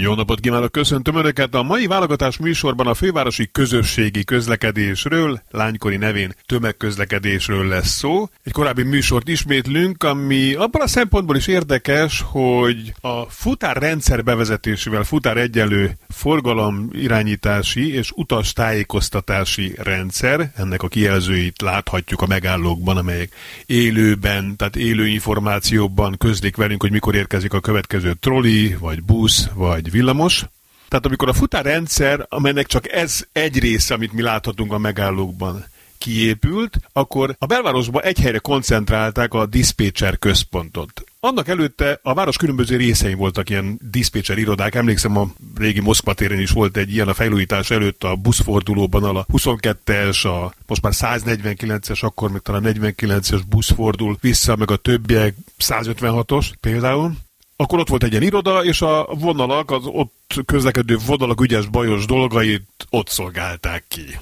Jó napot kívánok, köszöntöm Önöket! A mai válogatás műsorban a fővárosi közösségi közlekedésről, lánykori nevén tömegközlekedésről lesz szó. Egy korábbi műsort ismétlünk, ami abban a szempontból is érdekes, hogy a futárrendszer bevezetésével futár egyenlő forgalom irányítási és utas tájékoztatási rendszer, ennek a kijelzőit láthatjuk a megállókban, amelyek élőben, tehát élő információban közlik velünk, hogy mikor érkezik a következő troli, vagy busz, vagy villamos. Tehát amikor a futárrendszer, amelynek csak ez egy része, amit mi láthatunk a megállókban, kiépült, akkor a belvárosban egy helyre koncentrálták a diszpécser központot. Annak előtte a város különböző részein voltak ilyen diszpécser irodák. Emlékszem, a régi Moszkva téren is volt egy ilyen a fejlőítás előtt a buszfordulóban, a 22-es, a most már 149-es, akkor még talán 49-es busz fordul vissza, meg a többiek 156-os például akkor ott volt egy ilyen iroda, és a vonalak, az ott közlekedő vonalak ügyes bajos dolgait ott szolgálták ki.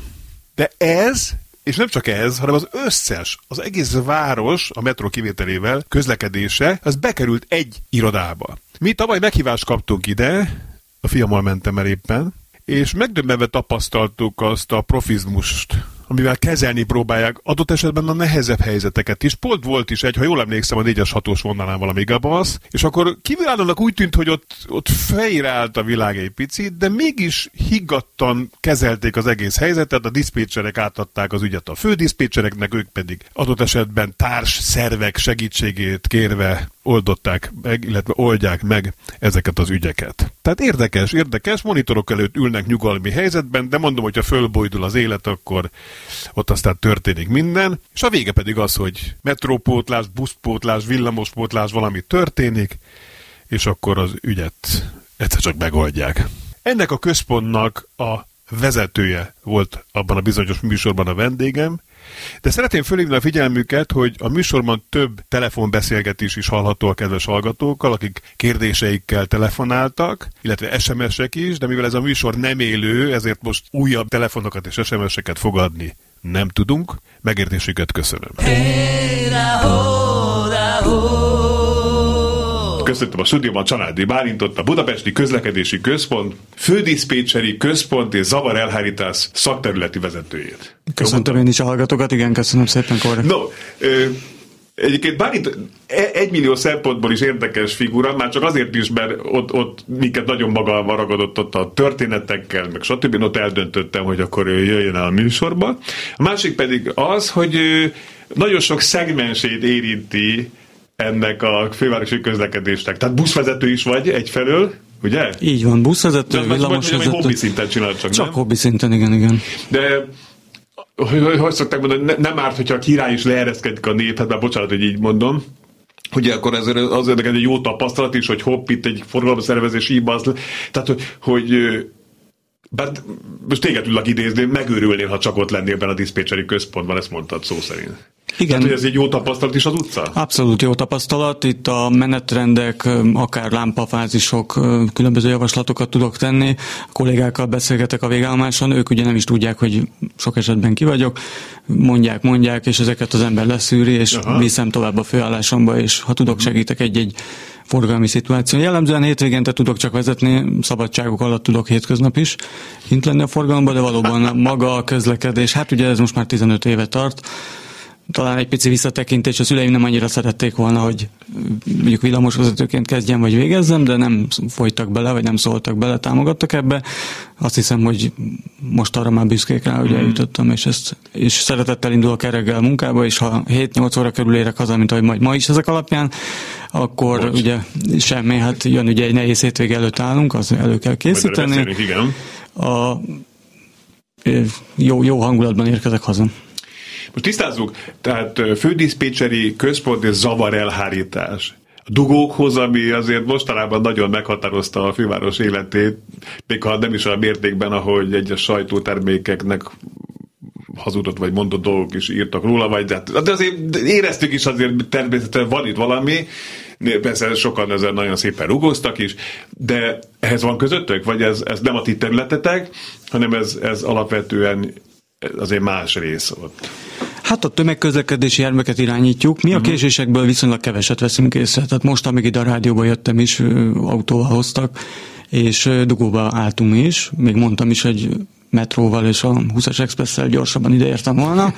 De ez, és nem csak ez, hanem az összes, az egész város, a metró kivételével közlekedése, az bekerült egy irodába. Mi tavaly meghívást kaptunk ide, a fiammal mentem el éppen, és megdöbbenve tapasztaltuk azt a profizmust, amivel kezelni próbálják adott esetben a nehezebb helyzeteket is. Pont volt is egy, ha jól emlékszem, a 4-es 6-os vonalán valami gabasz, és akkor kívülállónak úgy tűnt, hogy ott, ott fejre állt a világ egy picit, de mégis higgadtan kezelték az egész helyzetet, a diszpécserek átadták az ügyet a fődiszpécsereknek, ők pedig adott esetben társ szervek segítségét kérve oldották meg, illetve oldják meg ezeket az ügyeket. Tehát érdekes, érdekes, monitorok előtt ülnek nyugalmi helyzetben, de mondom, hogyha fölbojdul az élet, akkor ott aztán történik minden, és a vége pedig az, hogy metrópótlás, buszpótlás, villamospótlás, valami történik, és akkor az ügyet egyszer csak megoldják. Ennek a központnak a vezetője volt abban a bizonyos műsorban a vendégem, de szeretném fölhívni a figyelmüket, hogy a műsorban több telefonbeszélgetés is hallható a kedves hallgatókkal, akik kérdéseikkel telefonáltak, illetve SMS-ek is, de mivel ez a műsor nem élő, ezért most újabb telefonokat és SMS-eket fogadni nem tudunk. Megértésüket köszönöm. Hey, da, ho, da, ho. Köszöntöm a stúdióban Csanádi Bálintot, a Budapesti Közlekedési Központ fődiszpécseri központ és zavar elhárítás szakterületi vezetőjét. Köszöntöm én is a hallgatókat, igen, köszönöm szépen, korrekt. No, ö, Egyébként Bálint e- egymillió szempontból is érdekes figura, már csak azért is, mert ott, ott minket nagyon maga ragadott ott a történetekkel, meg stb. Én ott eldöntöttem, hogy akkor ő jöjjön el a műsorba. A másik pedig az, hogy nagyon sok szegmensét érinti ennek a fővárosi közlekedésnek. Tehát buszvezető is vagy egyfelől, ugye? Így van, buszvezető, villamosvezető. Hobbi szinten csinálod csak, Csak nem? hobbi szinten, igen, igen. De hogy, hogy, szokták mondani, ne, nem árt, hogyha a király is leereszkedik a néphez, mert bocsánat, hogy így mondom. Ugye akkor ez az egy jó tapasztalat is, hogy hopp, itt egy forgalomszervezés hiba, az, tehát hogy, hogy bár most téged tudlak idézni, megőrülnél, ha csak ott lennél benne a diszpécseri központban, ezt mondtad szó szerint. Igen. Tehát, hogy ez egy jó tapasztalat is az utca? Abszolút jó tapasztalat. Itt a menetrendek, akár lámpafázisok, különböző javaslatokat tudok tenni. A kollégákkal beszélgetek a végállomáson, ők ugye nem is tudják, hogy sok esetben ki vagyok. Mondják, mondják, és ezeket az ember leszűri, és Aha. viszem tovább a főállásomba, és ha tudok, segítek egy-egy forgalmi szituáció. Jellemzően hétvégente tudok csak vezetni, szabadságok alatt tudok hétköznap is kint lenni a forgalomban, de valóban maga a közlekedés, hát ugye ez most már 15 éve tart, talán egy pici visszatekintés, a szüleim nem annyira szerették volna, hogy mondjuk villamosvezetőként kezdjem vagy végezzem, de nem folytak bele, vagy nem szóltak bele, támogattak ebbe. Azt hiszem, hogy most arra már büszkék rá, hogy hmm. eljutottam, és, ezt, és szeretettel indulok el reggel munkába, és ha 7-8 óra körül érek haza, mint ahogy majd ma is ezek alapján, akkor Bocs. ugye semmi, hát jön ugye egy nehéz hétvég előtt állunk, az elő kell készíteni. igen. A, jó, jó hangulatban érkezek haza. Most tisztázzuk, tehát fődiszpécseri központ és zavar elhárítás. A dugókhoz, ami azért mostanában nagyon meghatározta a főváros életét, még ha nem is a mértékben, ahogy egyes sajtótermékeknek hazudott vagy mondott dolgok is írtak róla, vagy de, de azért éreztük is azért természetesen van itt valami, persze sokan ezen nagyon szépen rugóztak is, de ehhez van közöttök, vagy ez, ez nem a ti területetek, hanem ez, ez alapvetően azért más rész ott. Hát a tömegközlekedési járműveket irányítjuk. Mi a mhm. késésekből viszonylag keveset veszünk észre. Tehát most, amíg ide a rádióba jöttem is, autóval hoztak, és dugóba álltunk is. Még mondtam is, hogy metróval és a 20-as expresszel gyorsabban ideértem volna,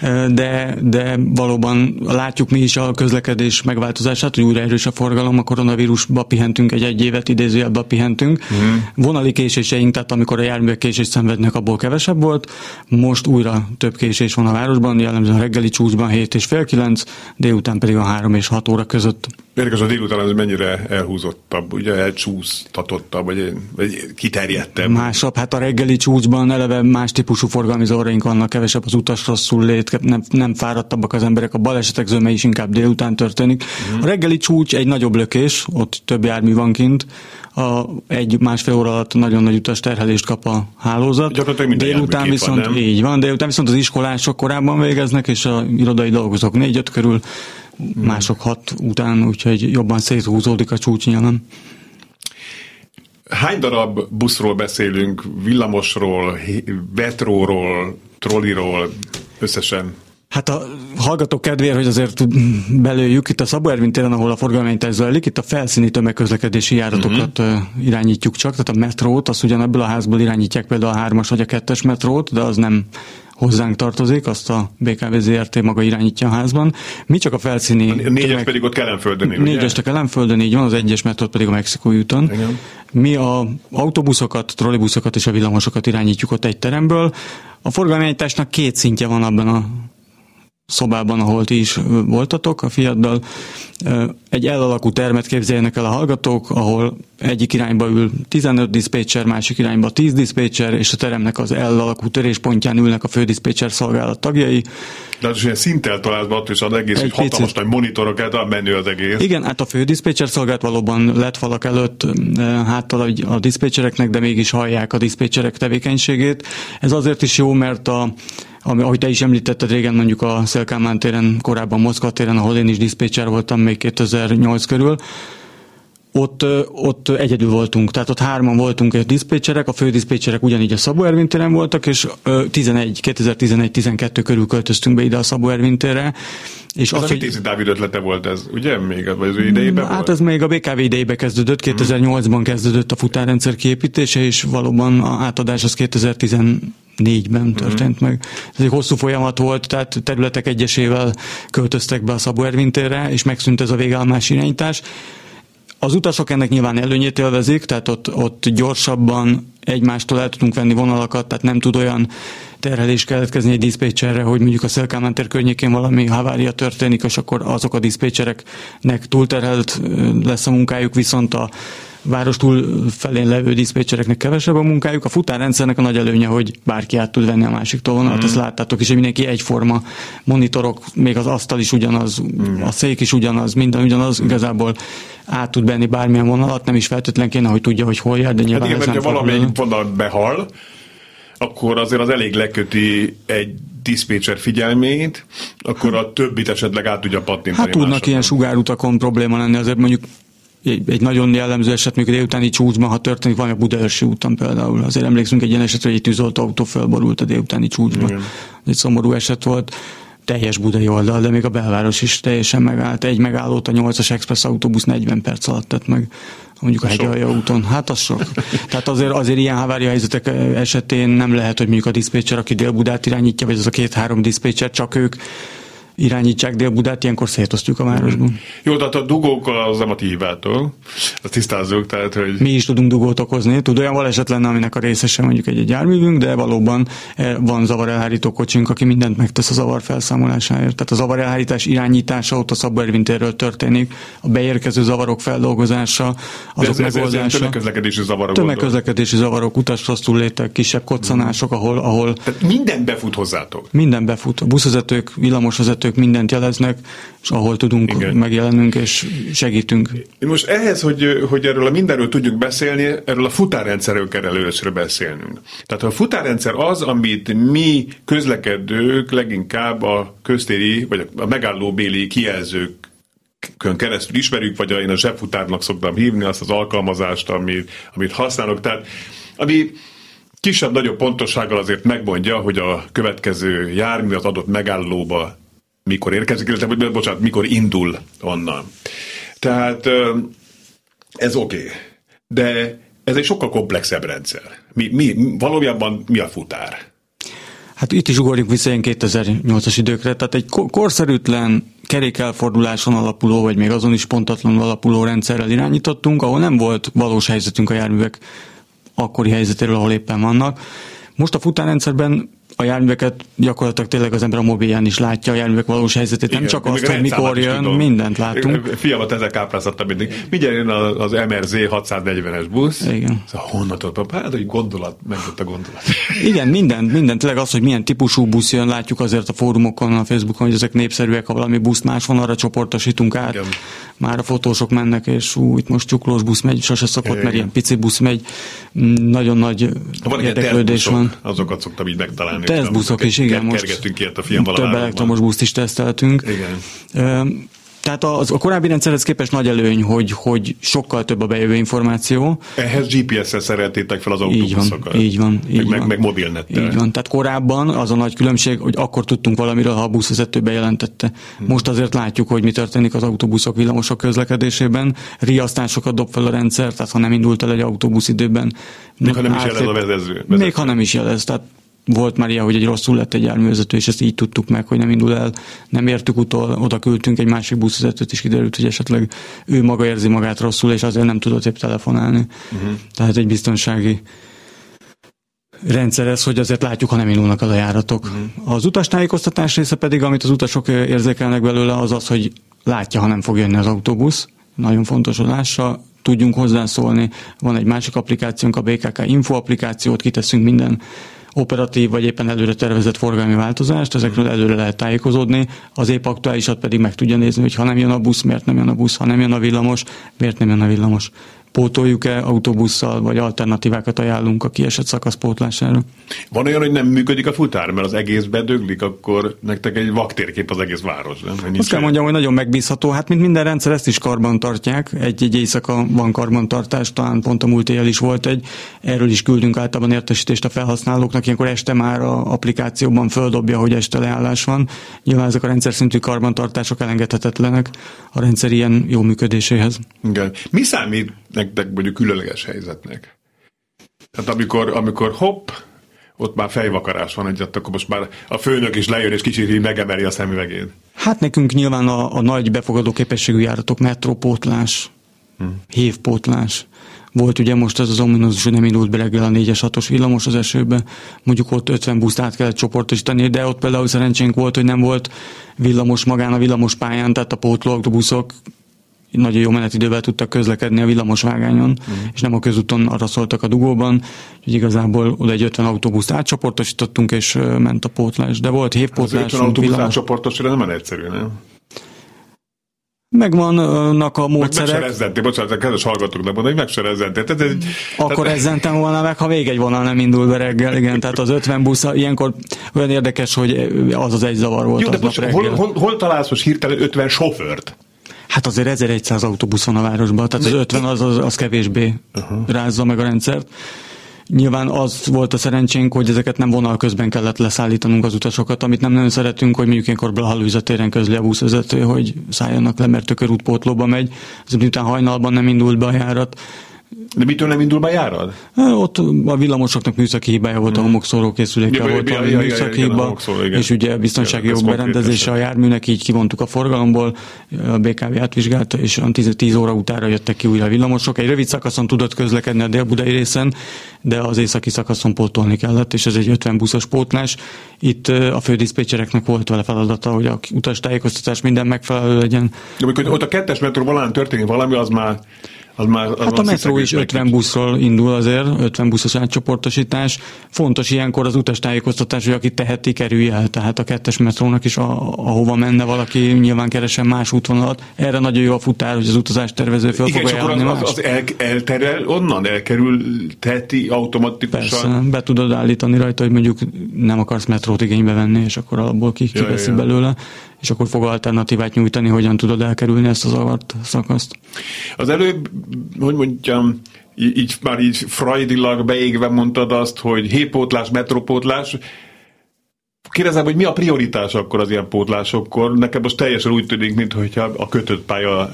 de, de valóban látjuk mi is a közlekedés megváltozását, hogy újra erős a forgalom, a koronavírusba pihentünk, egy egy évet idézőjelbe pihentünk. Mm. Vonali késéseink, tehát amikor a járművek késés szenvednek, abból kevesebb volt. Most újra több késés van a városban, jellemzően a reggeli csúcsban 7 és fél 9, délután pedig a 3 és 6 óra között. Érdekes a délután ez mennyire elhúzottabb, ugye elcsúsztatottabb, vagy, vagy kiterjedtebb. Másabb, hát a reggeli csúcsban eleve más típusú forgalmi zavaraink vannak, kevesebb az utas rosszul lét, nem, nem fáradtabbak az emberek, a balesetek zöme is inkább délután történik. Mm. A reggeli csúcs egy nagyobb lökés, ott több jármű van kint, a egy-másfél óra alatt nagyon nagy utas terhelést kap a hálózat. Délután viszont, van, így van, délután viszont az iskolások korábban végeznek, és a irodai dolgozók négy-öt körül mások hat után, úgyhogy jobban széthúzódik a csúcsnyelem. Hány darab buszról beszélünk, villamosról, vetróról, trolliról összesen? Hát a hallgatók kedvéért, hogy azért belőjük, itt a Szabó Ervin téren, ahol a forgalmányítás zajlik, itt a felszíni tömegközlekedési járatokat uh-huh. irányítjuk csak, tehát a metrót, azt ugyan ebből a házból irányítják például a hármas vagy a kettes metrót, de az nem hozzánk tartozik, azt a BKV ZRT maga irányítja a házban. Mi csak a felszíni... A négyes tömeg... pedig ott Kelenföldön, Négyes a Kelenföldön, így van, az egyes metrót pedig a Mexikói úton. Igen. Mi a autóbuszokat, trollibuszokat és a villamosokat irányítjuk ott egy teremből. A forgalmányításnak két szintje van abban a szobában, ahol ti is voltatok a fiaddal. Egy elalakú termet képzeljenek el a hallgatók, ahol egyik irányba ül 15 diszpécser, másik irányba 10 diszpécser, és a teremnek az elalakú töréspontján ülnek a fődiszpécser szolgálat tagjai. De az ilyen szinttel találva ott is az egész, egy hogy hatalmas nagy monitorok, el menő az egész. Igen, hát a fődiszpécser szolgálat valóban lett falak előtt háttal a diszpécsereknek, de mégis hallják a diszpécserek tevékenységét. Ez azért is jó, mert a ami, ahogy te is említetted régen, mondjuk a Szélkámán téren, korábban Moszkva téren, ahol én is diszpécser voltam még 2008 körül, ott, ott egyedül voltunk, tehát ott hárman voltunk egy diszpécserek, a fő diszpécserek ugyanígy a Szabó Ervin téren voltak, és 11, 2011-12 körül költöztünk be ide a Szabó Ervin térre. És ez az, a Vitézi Dávid ötlete volt ez, ugye? Még vagy az ő idejében Hát volt? ez még a BKV idejében kezdődött, 2008-ban kezdődött a futárrendszer kiépítése, és valóban a átadás az 2010 négyben mhm. történt mm-hmm. meg. Ez egy hosszú folyamat volt, tehát területek egyesével költöztek be a Szabó Ervin térre, és megszűnt ez a végállomás irányítás. Az utasok ennek nyilván előnyét élvezik, tehát ott, ott gyorsabban egymástól el tudunk venni vonalakat, tehát nem tud olyan terhelés keletkezni egy diszpécserre, hogy mondjuk a Szelkámán tér környékén valami havária történik, és akkor azok a diszpécsereknek túlterhelt lesz a munkájuk, viszont a város túl felén levő diszpécsereknek kevesebb a munkájuk. A futárrendszernek a nagy előnye, hogy bárki át tud venni a másik vonalat, mm. ezt láttátok is, hogy mindenki egyforma monitorok, még az asztal is ugyanaz, mm. a szék is ugyanaz, minden ugyanaz, mm. igazából át tud venni bármilyen vonalat, nem is feltétlenül kéne, hogy tudja, hogy hol jár, de nyilván hát igen, ez nem valamelyik vonal behal, akkor azért az elég leköti egy diszpécser figyelmét, akkor a többit esetleg át tudja pattintani. Hát tudnak másokon. ilyen sugárutakon probléma lenni, azért mondjuk egy, egy nagyon jellemző eset, mikor délutáni csúcsban, ha történik valami a Budaörsi úton például. Azért emlékszünk egy ilyen esetre, hogy egy tűzolt autó fölborult a délutáni csúcsban. Ez egy szomorú eset volt teljes budai oldal, de még a belváros is teljesen megállt. Egy megállót a 8-as express autóbusz 40 perc alatt tett meg mondjuk a hegyalja úton. Hát az sok. Tehát azért, azért ilyen havária helyzetek esetén nem lehet, hogy mondjuk a diszpécser, aki Dél-Budát irányítja, vagy az a két-három diszpécser, csak ők irányítsák Dél-Budát, ilyenkor szétosztjuk a városban. Jó, tehát a dugók az nem a ti hibától, azt tisztázzuk, tehát hogy... Mi is tudunk dugót okozni, tud olyan baleset lenne, aminek a részese mondjuk egy, egy járművünk, de valóban eh, van zavarelhárító kocsink, aki mindent megtesz a zavar felszámolásáért. Tehát a zavarelhárítás irányítása ott a Szabbervintéről történik, a beérkező zavarok feldolgozása, azok ez, megoldása. Ez tömegközlekedési zavarok. Tömegközlekedési zavarok, utasrosszul létek, kisebb koccanások, ahol, ahol... Tehát minden befut hozzátok. Minden befut. A buszvezetők, villamosvezetők, ők mindent jeleznek, és ahol tudunk, Igen. megjelenünk, és segítünk. Most ehhez, hogy, hogy erről a mindenről tudjuk beszélni, erről a futárrendszerről kell először beszélnünk. Tehát a futárrendszer az, amit mi közlekedők leginkább a köztéri, vagy a megállóbéli kijelzők keresztül ismerjük, vagy én a zsebfutárnak szoktam hívni azt az alkalmazást, amit, amit használok. Tehát ami kisebb-nagyobb pontossággal azért megmondja, hogy a következő jármű az adott megállóba mikor érkezik, illetve, bocsánat, mikor indul onnan. Tehát ez oké. Okay. De ez egy sokkal komplexebb rendszer. Mi, mi, valójában mi a futár? Hát itt is ugorjunk vissza ilyen 2008-as időkre, tehát egy korszerűtlen kerékelforduláson alapuló, vagy még azon is pontatlanul alapuló rendszerrel irányítottunk, ahol nem volt valós helyzetünk a járművek akkori helyzetéről, ahol éppen vannak. Most a futárrendszerben a járműveket gyakorlatilag tényleg az ember a mobilján is látja a járművek valós helyzetét, Igen, nem csak azt, hogy mikor jön, tudom. mindent látunk. Fiamat ezzel kápráztattam mindig. Mindjárt jön az MRZ 640-es busz. Igen. Szóval honnan tudod? Hát, hogy gondolat, megjött a gondolat. Igen, minden, minden. Tényleg az, hogy milyen típusú busz jön, látjuk azért a fórumokon, a Facebookon, hogy ezek népszerűek, ha valami buszt arra csoportosítunk át. Igen. Már a fotósok mennek, és ú, itt most csuklós busz megy, sose szokott, Igen. mert ilyen pici busz megy. Nagyon nagy van érdeklődés van. Azokat szoktam így megtalálni tesztbuszok is, igen. Most ilyet a fiam több elektromos buszt is teszteltünk. Igen. Tehát az, a korábbi rendszerhez képest nagy előny, hogy, hogy sokkal több a bejövő információ. Ehhez GPS-szel szereltétek fel az autóbuszokat. Így van, így van. Így meg, van. meg mobilnettel. Így van. Tehát korábban az a nagy különbség, hogy akkor tudtunk valamiről, ha a buszvezető bejelentette. Hmm. Most azért látjuk, hogy mi történik az autóbuszok villamosok közlekedésében. Riasztásokat dob fel a rendszer, tehát ha nem indult el egy autóbusz időben. Még ha nem is jelez a vezető. Még ha nem is jelez. Tehát volt már ilyen, hogy egy rosszul lett egy járművezető, és ezt így tudtuk meg, hogy nem indul el, nem értük utol, oda küldtünk egy másik buszvezetőt, és kiderült, hogy esetleg ő maga érzi magát rosszul, és azért nem tudott épp telefonálni. Uh-huh. Tehát egy biztonsági rendszer ez, hogy azért látjuk, ha nem indulnak az a járatok. Uh-huh. Az utastájékoztatás része pedig, amit az utasok érzékelnek belőle, az az, hogy látja, ha nem fog jönni az autóbusz. Nagyon fontos, hogy lássa, tudjunk hozzászólni. Van egy másik applikációnk, a BKK Info applikációt, kiteszünk minden operatív vagy éppen előre tervezett forgalmi változást, ezekről előre lehet tájékozódni, az épp aktuálisat pedig meg tudja nézni, hogy ha nem jön a busz, miért nem jön a busz, ha nem jön a villamos, miért nem jön a villamos pótoljuk-e autóbusszal, vagy alternatívákat ajánlunk a kiesett szakasz pótlására. Van olyan, hogy nem működik a futár, mert az egész bedöglik, akkor nektek egy vaktérkép az egész város, nem? Azt kell mondjam, hogy nagyon megbízható. Hát, mint minden rendszer, ezt is karban tartják. Egy-egy éjszaka van karbantartás, talán pont a múlt éjjel is volt egy. Erről is küldünk általában értesítést a felhasználóknak. Ilyenkor este már a applikációban földobja, hogy este leállás van. Nyilván ezek a rendszer szintű karbantartások elengedhetetlenek a rendszer ilyen jó működéséhez. Igen. Mi számít nektek mondjuk különleges helyzetnek. Tehát amikor, amikor hopp, ott már fejvakarás van egyet, akkor most már a főnök is lejön, és kicsit így megemeli a szemüvegét. Hát nekünk nyilván a, a nagy befogadó képességű járatok, metrópótlás, hmm. hévpótlás. Volt ugye most ez az ominózus, hogy nem indult be reggel a 4-es 6-os villamos az esőbe, mondjuk ott 50 buszt át kellett csoportosítani, de ott például szerencsénk volt, hogy nem volt villamos magán a villamos pályán, tehát a pótlóautóbuszok nagyon jó menetidővel tudtak közlekedni a villamosvágányon, mm. és nem a közúton arra szóltak a dugóban, hogy igazából oda egy 50 autóbuszt átcsoportosítottunk, és ment a pótlás. De volt hévpótlás. Az 50 autóbusz átcsoportosítani nem egyszerű, nem? Megvannak a módszerek. Meg, meg se bocsánat, a kedves hallgatóknak mondom, hogy meg se rezzentél. Tehát ez, Akkor tehát... volna meg, ha még egy vonal nem indul be reggel, igen, tehát az 50 busz, ilyenkor olyan érdekes, hogy az az egy zavar volt. Jó, de most hol, hol, hol, találsz most hirtelen 50 sofőrt? Hát azért 1100 autóbusz van a városban, tehát az 50 az, az, az kevésbé uh-huh. rázza meg a rendszert. Nyilván az volt a szerencsénk, hogy ezeket nem vonal közben kellett leszállítanunk az utasokat, amit nem nagyon szeretünk, hogy mondjuk ilyenkor Blahalúza téren közli a buszvezető, hogy szálljanak le, mert tökörútpótlóba megy. Ez miután hajnalban nem indult be a járat, de mitől nem indul be járad? Ott a villamosoknak műszaki hibája volt, a hmm. homokszóró készüléke ja, volt ja, a ja, műszaki hiba, és ugye biztonsági ja, jogberendezése a járműnek, így kivontuk a forgalomból, a BKV átvizsgálta, és a 10, 10 óra utára jöttek ki újra a villamosok. Egy rövid szakaszon tudott közlekedni a délbudai részen, de az északi szakaszon pótolni kellett, és ez egy 50 buszos pótlás. Itt a fődiszpécsereknek volt vele feladata, hogy a utas tájékoztatás minden megfelelő legyen. De amikor ott a kettes metró valami történik valami, az már Az már, az hát a metró is 50 buszról indul azért, 50 buszos átcsoportosítás. Fontos ilyenkor az utastájékoztatás, hogy aki teheti, kerülj el. Tehát a kettes metrónak is, a, ahova menne valaki, nyilván keresen más útvonalat. Erre nagyon jó a futár, hogy az utazás tervező fel Igen, fogja az, az, az el, elterel onnan, elkerül, teheti automatikusan. Persze, be tudod állítani rajta, hogy mondjuk nem akarsz metrót igénybe venni, és akkor abból ki, kiveszi ja, ja. belőle és akkor fog alternatívát nyújtani, hogyan tudod elkerülni ezt az zavart szakaszt. Az előbb, hogy mondjam, így már így frajdilag beégve mondtad azt, hogy hétpótlás, metropótlás, Kérdezem, hogy mi a prioritás akkor az ilyen pótlásokkor? Nekem most teljesen úgy tűnik, mintha a kötött pálya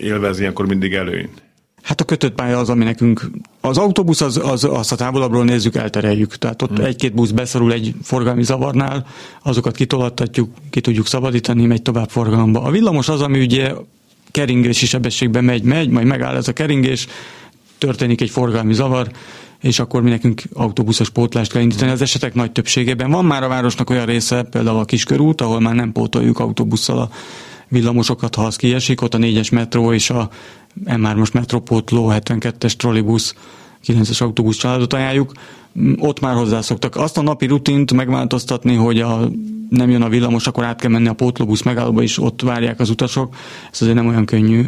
élvezi ilyenkor mindig előnyt. Hát a kötött pálya az, ami nekünk, az autóbusz az, az azt a távolabbról nézzük, eltereljük. Tehát ott hmm. egy-két busz beszorul egy forgalmi zavarnál, azokat kitolattatjuk, ki tudjuk szabadítani, megy tovább forgalomba. A villamos az, ami ugye keringési sebességben megy, megy, majd megáll ez a keringés, történik egy forgalmi zavar, és akkor mi nekünk autóbuszos pótlást kell indítani. Az esetek nagy többségében van már a városnak olyan része, például a Kiskörút, ahol már nem pótoljuk autóbusszal a villamosokat, ha az kiesik, ott a 4-es metró és a M3-as metropótló, 72-es trollibusz, 9-es autóbusz családot ajánljuk. Ott már hozzászoktak. Azt a napi rutint megváltoztatni, hogy a, nem jön a villamos, akkor át kell menni a pótlóbusz megállóba, és ott várják az utasok. Ez azért nem olyan könnyű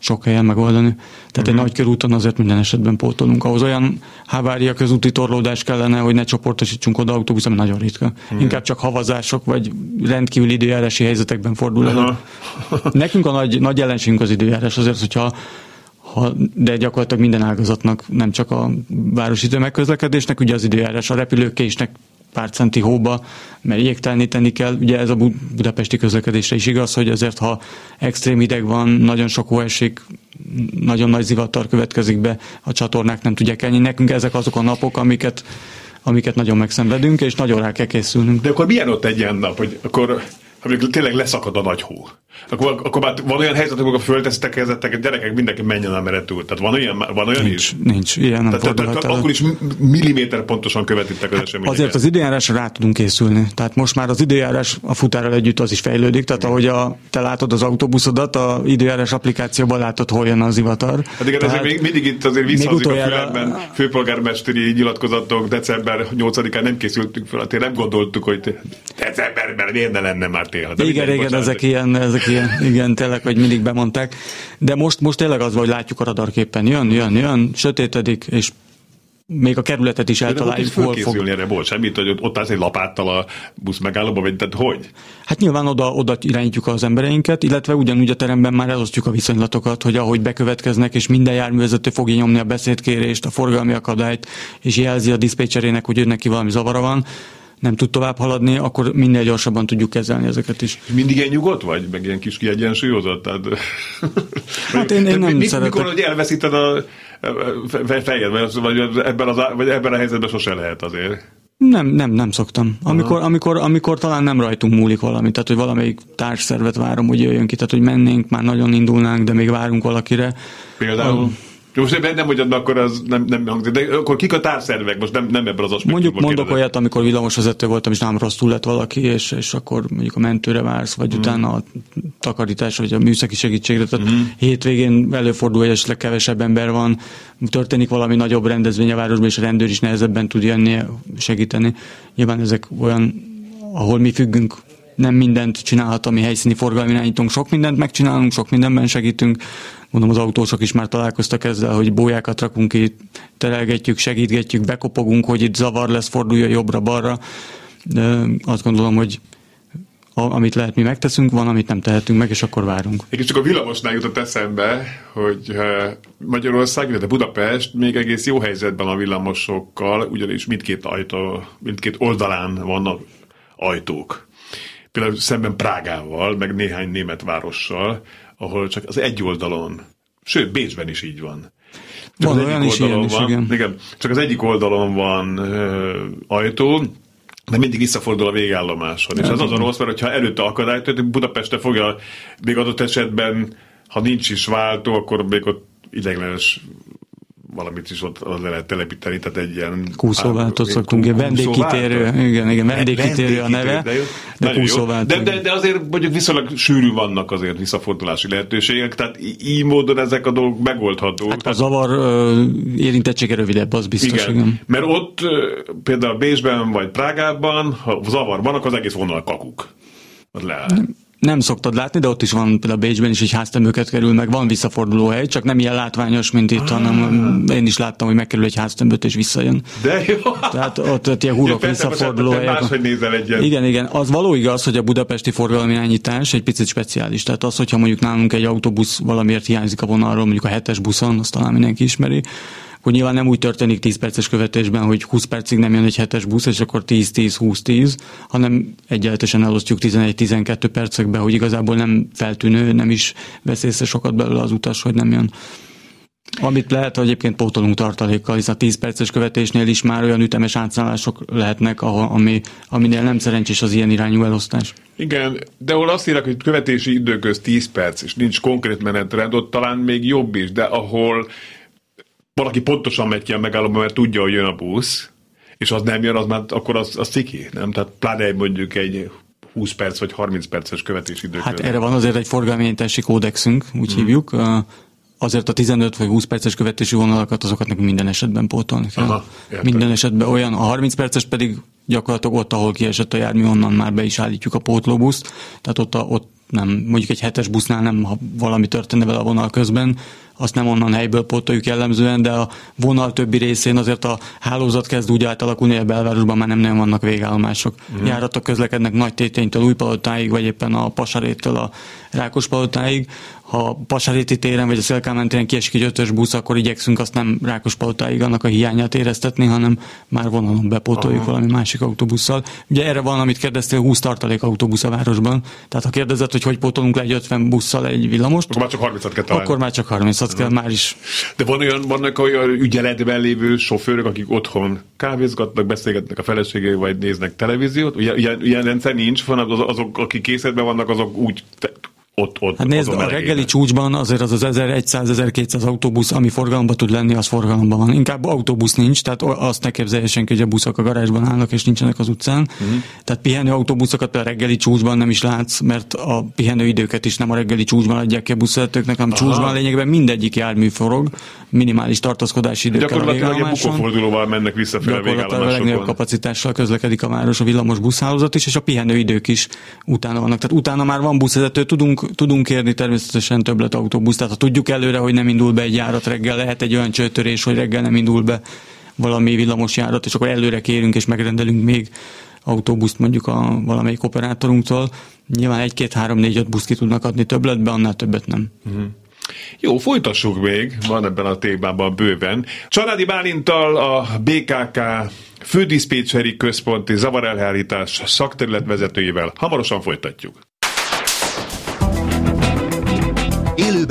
sok helyen megoldani. Tehát uh-huh. egy mhm. nagy körúton azért minden esetben pótolunk. Ahhoz olyan havária közúti torlódás kellene, hogy ne csoportosítsunk oda autóbusz, ami nagyon ritka. Uh-huh. Inkább csak havazások, vagy rendkívül időjárási helyzetekben fordul elő. Uh-huh. Nekünk a nagy, nagy jelenségünk az időjárás, azért, hogyha ha, de gyakorlatilag minden ágazatnak, nem csak a városi tömegközlekedésnek, ugye az időjárás, a repülőkésnek pár centi hóba, mert jégteleníteni kell. Ugye ez a budapesti közlekedésre is igaz, hogy azért, ha extrém ideg van, nagyon sok hó nagyon nagy zivatar következik be, a csatornák nem tudják elni. Nekünk ezek azok a napok, amiket amiket nagyon megszenvedünk, és nagyon rá kell készülnünk. De akkor milyen ott egy ilyen nap, hogy akkor amikor tényleg leszakad a nagy hó. Akkor, akkor már van olyan helyzet, amikor föltesztek kezettek, gyerekek, mindenki menjen a meretúr. Tehát van olyan, van olyan nincs, is? Nincs, ilyen nem tehát, tehát, akkor is milliméter pontosan követítek az hát eseményeket. Azért az időjárásra rá tudunk készülni. Tehát most már az időjárás a futárral együtt az is fejlődik. Tehát ahogy a, te látod az autóbuszodat, a időjárás applikációban látod, hol jön az ivatar. Hát igen, tehát, még mindig itt azért visszahozik utoljára... a fülemben főpolgármesteri nyilatkozatok december 8-án nem készültünk fel, hát nem gondoltuk, hogy decemberben miért ne lenne már tél. igen, igen, ezek ilyen, ezek ilyen, igen, tényleg, hogy mindig bemondták. De most, most tényleg az, hogy látjuk a radarképpen, jön, jön, jön, sötétedik, és még a kerületet is eltaláljuk, hol fog. erre volt semmit, hogy ott állsz egy lapáttal a busz megállóba, vagy tehát hogy? Hát nyilván oda, oda irányítjuk az embereinket, illetve ugyanúgy a teremben már elosztjuk a viszonylatokat, hogy ahogy bekövetkeznek, és minden járművezető fogja nyomni a beszédkérést, a forgalmi akadályt, és jelzi a diszpécserének, hogy ő neki valami zavara van, nem tud tovább haladni, akkor minél gyorsabban tudjuk kezelni ezeket is. Mindig ilyen nyugodt vagy, meg ilyen kis kiegyensúlyozott? Tehát... Hát én, én nem mi, szeretek. Mikor, hogy elveszíted a fejed, vagy ebben, az, vagy ebben a helyzetben sose lehet azért. Nem, nem, nem szoktam. Amikor, amikor, amikor talán nem rajtunk múlik valami, tehát hogy valamelyik társszervet várom, hogy jöjjön ki, tehát hogy mennénk, már nagyon indulnánk, de még várunk valakire. Például? A, most nem mondjad, akkor az nem, nem hangzik, de akkor kik a társzervek? Most nem, nem ebben az aspektusban Mondjuk mondok kérdezek. olyat, amikor villamosvezető voltam, és nem rosszul lett valaki, és, és akkor mondjuk a mentőre vársz, vagy mm. utána a takarítás, vagy a műszaki segítségre. Tehát mm. hétvégén előfordul, hogy esetleg kevesebb ember van, történik valami nagyobb rendezvény a városban, és a rendőr is nehezebben tud jönni, segíteni. Nyilván ezek olyan, ahol mi függünk nem mindent csinálhat, ami helyszíni forgalmi irányítunk. Sok mindent megcsinálunk, sok mindenben segítünk. Mondom, az autósok is már találkoztak ezzel, hogy bójákat rakunk ki, terelgetjük, segítgetjük, bekopogunk, hogy itt zavar lesz, fordulja jobbra-balra. De azt gondolom, hogy amit lehet, mi megteszünk, van, amit nem tehetünk meg, és akkor várunk. Én csak a villamosnál jutott eszembe, hogy Magyarország, illetve Budapest még egész jó helyzetben a villamosokkal, ugyanis mindkét ajtó, mindkét oldalán vannak ajtók például szemben Prágával, meg néhány német várossal, ahol csak az egy oldalon, sőt, Bécsben is így van. Csak van az olyan is ilyen is, van, igen. igen. Csak az egyik oldalon van ö, ajtó, de mindig visszafordul a végállomáson. És az az a rossz, mert ha előtte akadályt, tehát Budapeste fogja még adott esetben, ha nincs is váltó, akkor még ott ideglenes valamit is ott az lehet telepíteni, tehát egy ilyen... Kúszóváltót szoktunk, igen, vendégkitérő, igen, igen, vendégkitérő a neve, de, de, de, de, de, azért mondjuk viszonylag sűrű vannak azért visszafordulási lehetőségek, tehát így módon ezek a dolgok megoldhatók. Hát a zavar uh, érintettsége rövidebb, az biztos, igen. igen. Mert ott például Bécsben vagy Prágában, ha zavar akkor az egész vonal kakuk. Az leáll nem szoktad látni, de ott is van például Bécsben is, hogy háztömböket kerül meg, van visszaforduló hely, csak nem ilyen látványos, mint itt, hanem én is láttam, hogy megkerül egy háztömböt és visszajön. De jó. Tehát ott, ott ilyen hurok visszaforduló hely. Máshogy nézel egyet. Igen, igen. Az való igaz, hogy a budapesti forgalomirányítás egy picit speciális. Tehát az, hogyha mondjuk nálunk egy autóbusz valamiért hiányzik a vonalról, mondjuk a hetes buszon, azt talán mindenki ismeri, akkor nyilván nem úgy történik 10 perces követésben, hogy 20 percig nem jön egy hetes busz, és akkor 10-10-20-10, hanem egyenletesen elosztjuk 11-12 percekbe, hogy igazából nem feltűnő, nem is vesz észre sokat belőle az utas, hogy nem jön. Amit lehet, hogy egyébként pótolunk tartalékkal, hiszen a 10 perces követésnél is már olyan ütemes átszállások lehetnek, ami, aminél nem szerencsés az ilyen irányú elosztás. Igen, de ahol azt írják, hogy követési időköz 10 perc, és nincs konkrét menetrend, ott talán még jobb is, de ahol valaki pontosan megy ki a megállóba, mert tudja, hogy jön a busz, és az nem jön, az már akkor az, az ciki, nem? Tehát pláne mondjuk egy 20 perc vagy 30 perces követési idő. Hát erre van azért egy forgalményítási kódexünk, úgy hmm. hívjuk. Azért a 15 vagy 20 perces követési vonalakat, azokat nekünk minden esetben pótolni kell. Aha, minden esetben olyan, a 30 perces pedig gyakorlatilag ott, ahol kiesett a jármű, onnan már be is állítjuk a pótlóbuszt. Tehát ott, a, ott nem, mondjuk egy hetes busznál nem, ha valami történne vele a vonal közben, azt nem onnan helyből pótoljuk jellemzően, de a vonal többi részén azért a hálózat kezd úgy átalakulni, hogy a belvárosban már nem nagyon vannak végállomások. Mm. Járatok közlekednek nagy téténytől Újpalotáig, vagy éppen a Pasaréttől a Rákospalotáig, ha Pasaréti téren vagy a Szélkámán téren kiesik egy ötös busz, akkor igyekszünk azt nem Rákospalotáig annak a hiányát éreztetni, hanem már vonalon bepótoljuk Aha. valami másik autóbusszal. Ugye erre van, amit kérdeztél, 20 tartalék autóbusz a városban. Tehát ha kérdezed, hogy hogy pótolunk le egy 50 busszal egy villamost, akkor már csak 30-at kell találni. Akkor már csak 30-at kell, már is. De van olyan, vannak olyan ügyeletben lévő sofőrök, akik otthon kávézgatnak, beszélgetnek a feleségével, vagy néznek televíziót. Ugye, ilyen, ilyen rendszer nincs, van azok, akik készletben vannak, azok úgy ott, ott hát nézd, a reggeli csúcsban azért az az 1100-1200 autóbusz, ami forgalomban tud lenni, az forgalomban van. Inkább autóbusz nincs, tehát azt ne képzelje senki, hogy a buszok a garázsban állnak és nincsenek az utcán. Uh-huh. Tehát pihenő autóbuszokat a reggeli csúcsban nem is látsz, mert a pihenő időket is nem a reggeli csúcsban adják ki a buszvezetőknek, hanem Aha. csúcsban lényegben mindegyik jármű forog, minimális tartózkodási időkkel Gyakorlatilag a bukófordulóval mennek vissza fel Gyakorlatilag a legnagyobb kapacitással közlekedik a város, a villamos buszhálózat is, és a pihenő idők is utána vannak. Tehát utána már van buszvezető, tudunk tudunk kérni természetesen többlet autóbusz, tehát ha tudjuk előre, hogy nem indul be egy járat reggel, lehet egy olyan csőtörés, hogy reggel nem indul be valami villamos járat, és akkor előre kérünk és megrendelünk még autóbuszt mondjuk a valamelyik operátorunktól. Nyilván egy, két, három, négy, öt busz ki tudnak adni többletbe, annál többet nem. Uh-huh. Jó, folytassuk még, van ebben a témában bőven. Családi Bálintal a BKK fődiszpécseri központi zavarelhárítás szakterület vezetőjével hamarosan folytatjuk.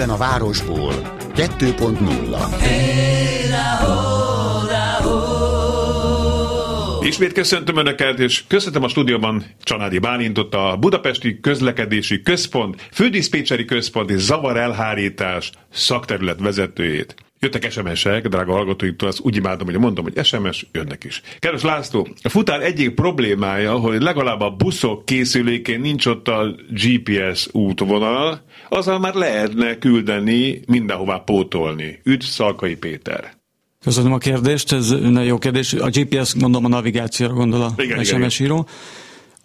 Élőben a városból 2.0 Ismét köszöntöm Önöket, és köszöntöm a stúdióban Csanádi Bálintot, a Budapesti Közlekedési Központ, Fődiszpécseri Központi Zavar Elhárítás szakterület vezetőjét. Jöttek SMS-ek, drága hallgatóiktól, azt úgy imádom, hogy mondom, hogy SMS, jönnek is. Kedves László, a futár egyik problémája, hogy legalább a buszok készülékén nincs ott a GPS útvonal, azzal már lehetne küldeni, mindenhová pótolni. Üdv Szalkai Péter. Köszönöm a kérdést, ez nagyon jó kérdés. A GPS gondolom a navigációra gondol a igen, SMS igen, író.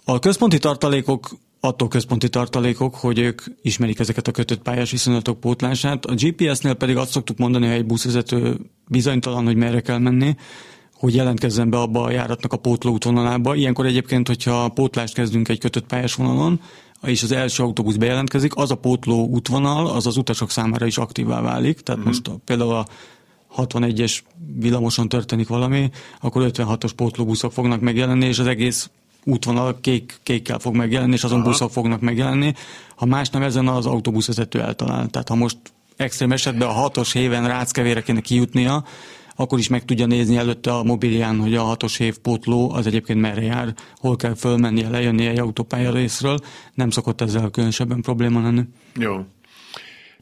A központi tartalékok attól központi tartalékok, hogy ők ismerik ezeket a kötött pályás viszonylatok pótlását. A GPS-nél pedig azt szoktuk mondani, hogy egy buszvezető bizonytalan, hogy merre kell menni, hogy jelentkezzen be abba a járatnak a pótló útvonalába. Ilyenkor egyébként, hogyha pótlást kezdünk egy kötött pályás vonalon, és az első autóbusz bejelentkezik, az a pótló útvonal, az az utasok számára is aktívá válik. Tehát uh-huh. most a, például a 61-es villamoson történik valami, akkor 56-os pótlóbuszok fognak megjelenni, és az egész útvonal kék, kékkel fog megjelenni, és azon Aha. buszok fognak megjelenni. Ha más nem ezen az autóbuszvezető eltalál. Tehát ha most extrém esetben a hatos éven ráckevére kéne kijutnia, akkor is meg tudja nézni előtte a mobilián, hogy a hatos év pótló az egyébként merre jár, hol kell fölmennie, lejönnie egy autópálya részről. Nem szokott ezzel különösebben probléma lenni. Jó.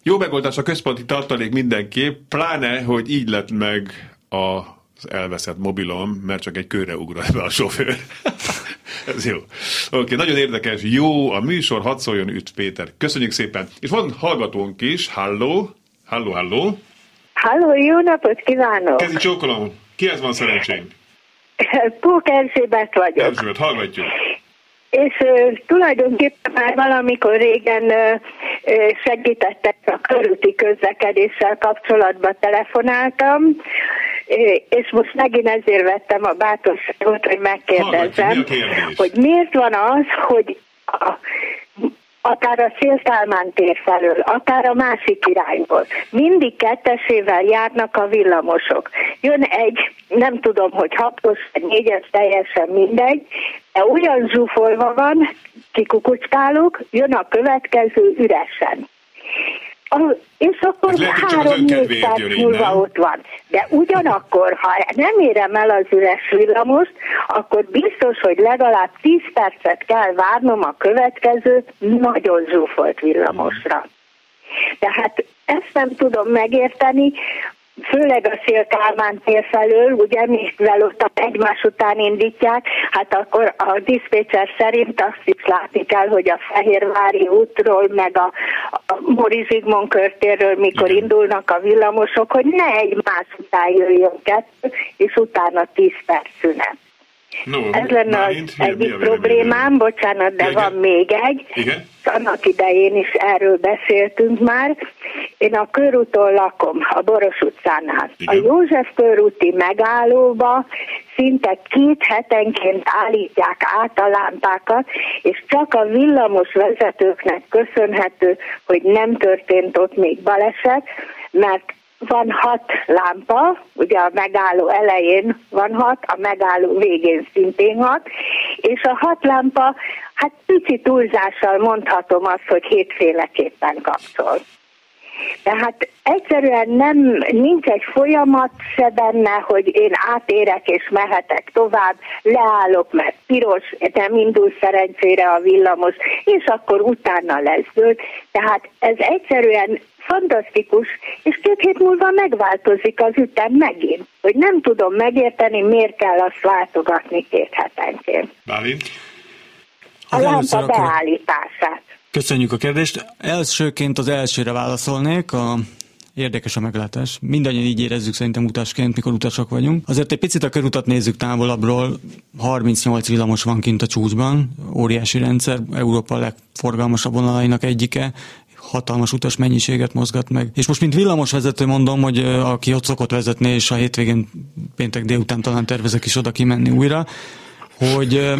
Jó megoldás a központi tartalék mindenképp, pláne, hogy így lett meg a az elveszett mobilom, mert csak egy körre ugrat be a sofőr. Ez jó. Oké, okay, nagyon érdekes, jó a műsor, hadd szóljon Üt Péter. Köszönjük szépen. És van hallgatónk is, halló, halló, halló. Halló, jó napot kívánok! Kezi csókolom, kihez van szerencsém? Pók Erzsébet vagyok. Erzsébet, hallgatjuk. És uh, tulajdonképpen már valamikor régen uh, segítettek a körúti közlekedéssel kapcsolatban telefonáltam, és most megint ezért vettem a bátorságot, hogy megkérdezem, hogy miért van az, hogy a, akár a Széltálmán tér felől, akár a másik irányból. Mindig kettesével járnak a villamosok. Jön egy, nem tudom, hogy hatos vagy négyes, teljesen mindegy, de olyan zsúfolva van, kikukucskálok, jön a következő üresen. És akkor három-négy perc múlva ott van. De ugyanakkor, ha nem érem el az üres villamos, akkor biztos, hogy legalább 10 percet kell várnom a következő nagyon zsúfolt villamosra. Tehát ezt nem tudom megérteni, főleg a Szélkálmán tér felől, ugye, mivel ott egymás után indítják, hát akkor a diszpécser szerint azt is látni kell, hogy a Fehérvári útról, meg a, a Mori Zsigmond körtérről, mikor indulnak a villamosok, hogy ne egymás után jöjjön kettő, és utána 10 perc szünet. No, Ez lenne az egyik problémám, bocsánat, de Igen. van még egy. Igen? Annak idején is erről beszéltünk már. Én a körúton lakom, a Boros utcánál. Igen. A József körúti megállóba szinte két hetenként állítják át a lámpákat, és csak a villamos vezetőknek köszönhető, hogy nem történt ott még baleset, mert van hat lámpa, ugye a megálló elején van hat, a megálló végén szintén hat, és a hat lámpa, hát pici túlzással mondhatom azt, hogy hétféleképpen kapcsol. Tehát egyszerűen nem, nincs egy folyamat se benne, hogy én átérek és mehetek tovább, leállok, mert piros, nem indul szerencsére a villamos, és akkor utána lesz zöld. Tehát ez egyszerűen fantasztikus, és két hét múlva megváltozik az ütem megint. Hogy nem tudom megérteni, miért kell azt váltogatni két hetenként. Bálint? A lámpa beállítását. Köszönjük a kérdést. Elsőként az elsőre válaszolnék, a Érdekes a meglátás. Mindannyian így érezzük szerintem utasként, mikor utasok vagyunk. Azért egy picit a körutat nézzük távolabbról. 38 villamos van kint a csúcsban, óriási rendszer, Európa legforgalmasabb vonalainak egyike hatalmas utas mennyiséget mozgat meg. És most, mint villamosvezető mondom, hogy aki ott szokott vezetni, és a hétvégén péntek délután talán tervezek is oda kimenni újra, hogy,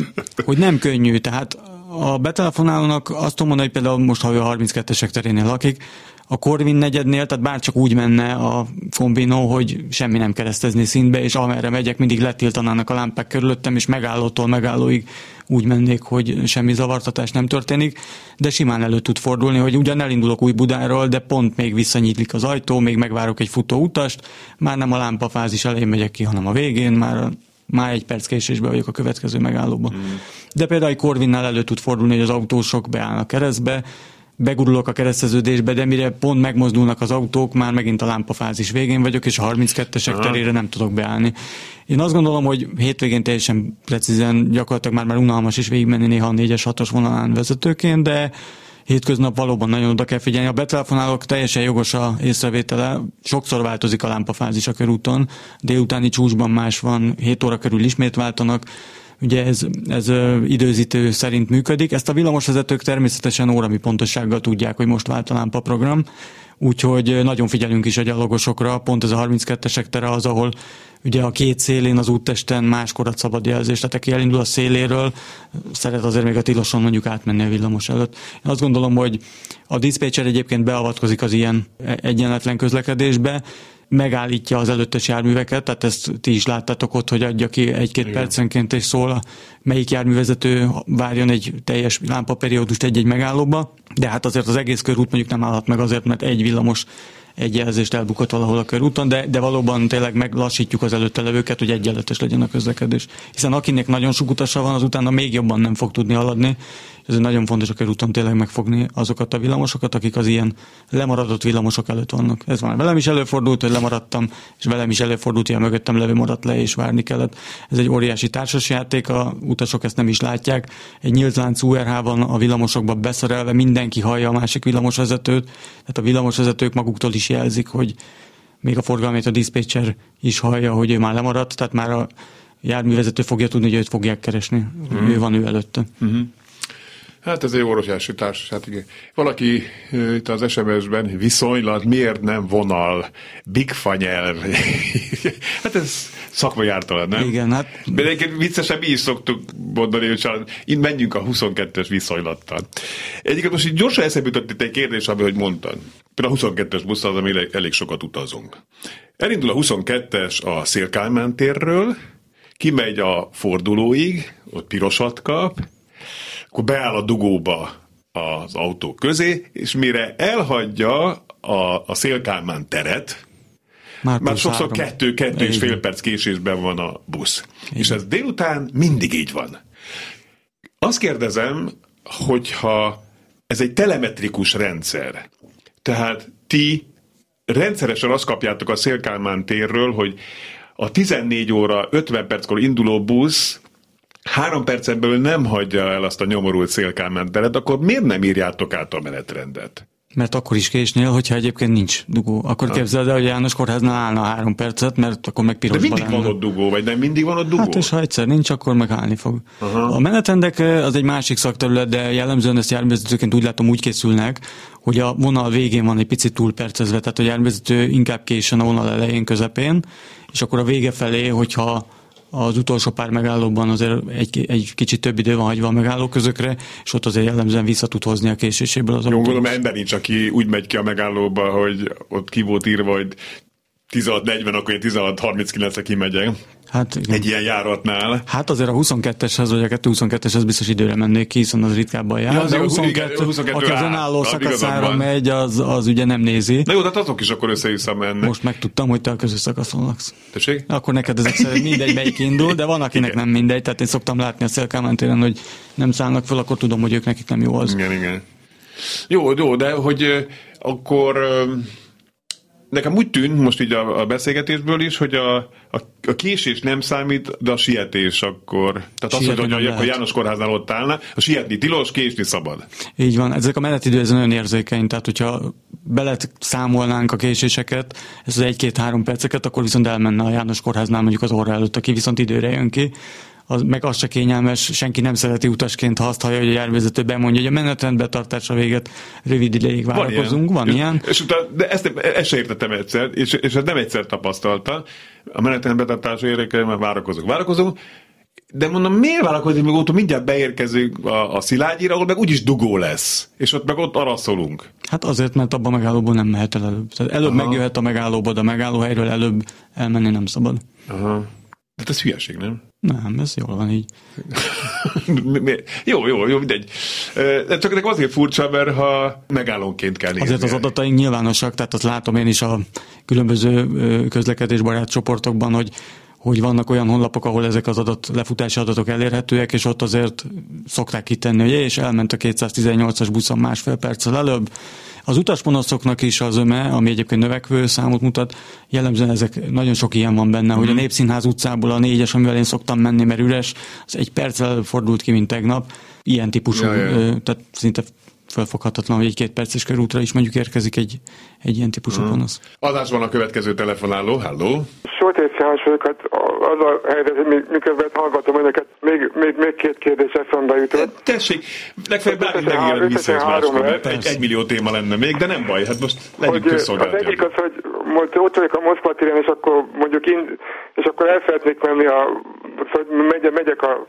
hogy nem könnyű. Tehát a betelefonálónak azt tudom mondani, hogy például most, ha ő a 32-esek terénél lakik, a Corvin negyednél, tehát bár csak úgy menne a kombinó, hogy semmi nem keresztezni szintbe, és amerre megyek, mindig letiltanának a lámpák körülöttem, és megállótól megállóig úgy mennék, hogy semmi zavartatás nem történik, de simán elő tud fordulni, hogy ugyan elindulok új Budáról, de pont még visszanyitlik az ajtó, még megvárok egy futó utast, már nem a lámpafázis elején megyek ki, hanem a végén, már már egy perc késésben vagyok a következő megállóban. Mm. De például egy Corvinnál elő tud fordulni, hogy az autósok beállnak keresztbe, begurulok a kereszteződésbe, de mire pont megmozdulnak az autók, már megint a lámpafázis végén vagyok, és a 32-esek terére nem tudok beállni. Én azt gondolom, hogy hétvégén teljesen precízen, gyakorlatilag már, már unalmas is végigmenni néha a 4-es, 6-os vonalán vezetőként, de hétköznap valóban nagyon oda kell figyelni. A betelefonálók teljesen jogos a észrevétele. Sokszor változik a lámpafázis a körúton, délutáni csúcsban más van, 7 óra körül ismét váltanak ugye ez, ez időzítő szerint működik. Ezt a villamosvezetők természetesen órami pontossággal tudják, hogy most vált a lámpa program, úgyhogy nagyon figyelünk is a gyalogosokra, pont ez a 32-esek tere az, ahol ugye a két szélén az úttesten máskor a szabad jelzés, tehát aki elindul a széléről, szeret azért még a tiloson mondjuk átmenni a villamos előtt. Én azt gondolom, hogy a diszpécser egyébként beavatkozik az ilyen egyenletlen közlekedésbe, megállítja az előttes járműveket, tehát ezt ti is láttátok ott, hogy adja ki egy-két Igen. percenként, és szól, melyik járművezető várjon egy teljes lámpaperiódust egy-egy megállóba, de hát azért az egész körút mondjuk nem állhat meg azért, mert egy villamos egy jelzést elbukott valahol a körúton, de, de valóban tényleg meglassítjuk az előtte levőket, hogy egyenletes legyen a közlekedés. Hiszen akinek nagyon sok utasa van, az utána még jobban nem fog tudni haladni, ez nagyon fontos a körúton tényleg megfogni azokat a villamosokat, akik az ilyen lemaradott villamosok előtt vannak. Ez van. Velem is előfordult, hogy lemaradtam, és velem is előfordult, hogy a mögöttem levő maradt le, és várni kellett. Ez egy óriási társasjáték, a utasok ezt nem is látják. Egy nyílt lánc URH van a villamosokba beszerelve, mindenki hallja a másik villamosvezetőt, tehát a villamosvezetők maguktól is jelzik, hogy még a forgalmét a dispatcher is hallja, hogy ő már lemaradt, tehát már a járművezető fogja tudni, hogy őt fogják keresni. Mm. Ő van ő előtte. Mm-hmm. Hát ez egy óriási társ. Hát igen. Valaki itt az SMS-ben viszonylag miért nem vonal, big fanyelv. hát ez szakmai ártalan, nem? Igen, hát... De egyébként viccesen mi is szoktuk mondani, hogy csak itt menjünk a 22-es viszonylattal. Egyébként most így gyorsan eszembe jutott itt egy kérdés, ami, hogy mondtad. Például a 22-es busz az, ami elég sokat utazunk. Elindul a 22-es a Szélkálmán térről, kimegy a fordulóig, ott pirosat kap, akkor beáll a dugóba az autó közé, és mire elhagyja a, a szélkálmán teret, már, már sokszor kettő, kettő és fél perc késésben van a busz. Igen. És ez délután mindig így van. Azt kérdezem, hogyha ez egy telemetrikus rendszer, tehát ti rendszeresen azt kapjátok a Szélkálmán térről, hogy a 14 óra 50 perckor induló busz három percen belül nem hagyja el azt a nyomorult szélkálmenteret, akkor miért nem írjátok át a menetrendet? Mert akkor is késnél, hogyha egyébként nincs dugó. Akkor ha. képzeld el, hogy János kórháznál állna három percet, mert akkor meg pirosba De mindig lenne. van ott dugó, vagy nem mindig van ott dugó? Hát és ha egyszer nincs, akkor meg állni fog. Aha. A menetrendek az egy másik szakterület, de jellemzően ezt járművezetőként úgy látom úgy készülnek, hogy a vonal végén van egy picit túlpercezve, tehát a járművezető inkább későn a vonal elején, közepén, és akkor a vége felé, hogyha az utolsó pár megállóban azért egy, egy kicsit több idő van hagyva a megálló közökre, és ott azért jellemzően vissza tud hozni a késéséből az Jó, gondolom, ember nincs, aki úgy megy ki a megállóba, hogy ott ki volt írva, hogy 16.40, akkor én 16.39-re kimegyek. Hát, igen. Egy ilyen járatnál. Hát azért a 22-eshez, vagy a 222-eshez biztos időre mennék ki, hiszen az ritkábban jár. Ja, az de a 22, igen, 22 aki az önálló szakaszára megy, az, az ugye nem nézi. Na jó, de azok is akkor össze mennek. Most megtudtam, hogy te a közös szakaszon laksz. Tessék? Akkor neked ezek szerint mindegy, melyik indul, de van, akinek igen. nem mindegy. Tehát én szoktam látni a Szélkámán téren, hogy nem szállnak fel, akkor tudom, hogy ők nekik nem jó az. Igen, igen. Jó, jó, de hogy akkor nekem úgy tűnt most így a, a beszélgetésből is, hogy a, a, a késés nem számít, de a sietés akkor. Tehát azt mondja, hogy akkor János kórháznál ott állna, a sietni tilos, késni szabad. Így van, ezek a menetidő ez nagyon érzékeny, tehát hogyha belet számolnánk a késéseket, ez az egy-két-három perceket, akkor viszont elmenne a János kórháznál mondjuk az óra előtt, aki viszont időre jön ki az, meg az se kényelmes, senki nem szereti utasként, ha azt hallja, hogy a járvezető bemondja, hogy a menetrend betartása véget rövid ideig várakozunk. Van ilyen. Van ilyen. És utána, de ezt, ezt sem értettem egyszer, és, és ezt nem egyszer tapasztalta. A menetrend betartása érdekel, mert várakozunk. Várakozunk, de mondom, miért várakozni, még ott mindjárt beérkezünk a, a Szilágyira, ahol meg úgyis dugó lesz, és ott meg ott araszolunk. Hát azért, mert abban a megállóban nem mehet el előbb. Tehát előbb Aha. megjöhet a megállóba, de a megállóhelyről előbb elmenni nem szabad. Aha. Hát ez hülyeség, nem? Nem, ez jól van így. jó, jó, jó, mindegy. De csak nekem azért furcsa, mert ha megállónként kell nézni. Azért az adataink nyilvánosak, tehát azt látom én is a különböző közlekedésbarát csoportokban, hogy hogy vannak olyan honlapok, ahol ezek az adat, lefutási adatok elérhetőek, és ott azért szokták kitenni, hogy és elment a 218-as buszon másfél perccel előbb, az utasponoszoknak is az öme, ami egyébként növekvő számot mutat, jellemzően ezek nagyon sok ilyen van benne, mm. hogy a mhm. Népszínház utcából a négyes, amivel én szoktam menni, mert üres, az egy perccel fordult ki, mint tegnap. Ilyen típusú, ja, ja. tehát szinte felfoghatatlan, hogy egy-két perces körútra is mondjuk érkezik egy, egy ilyen típusú hmm. panasz. Adásban a következő telefonáló, halló! Soltész János vagyok, hát az a helyzet, hogy miközben hallgatom önöket, még, még, még két kérdés eszembe jutott. Tessék, legfeljebb bármi megjelen vissza, egy, egy millió téma lenne még, de nem baj, hát most legyünk közszolgálati. Az egyik az, hogy most ott vagyok a Moszkva téren, és akkor mondjuk én, és akkor el szeretnék menni a, szóval megyek, megyek a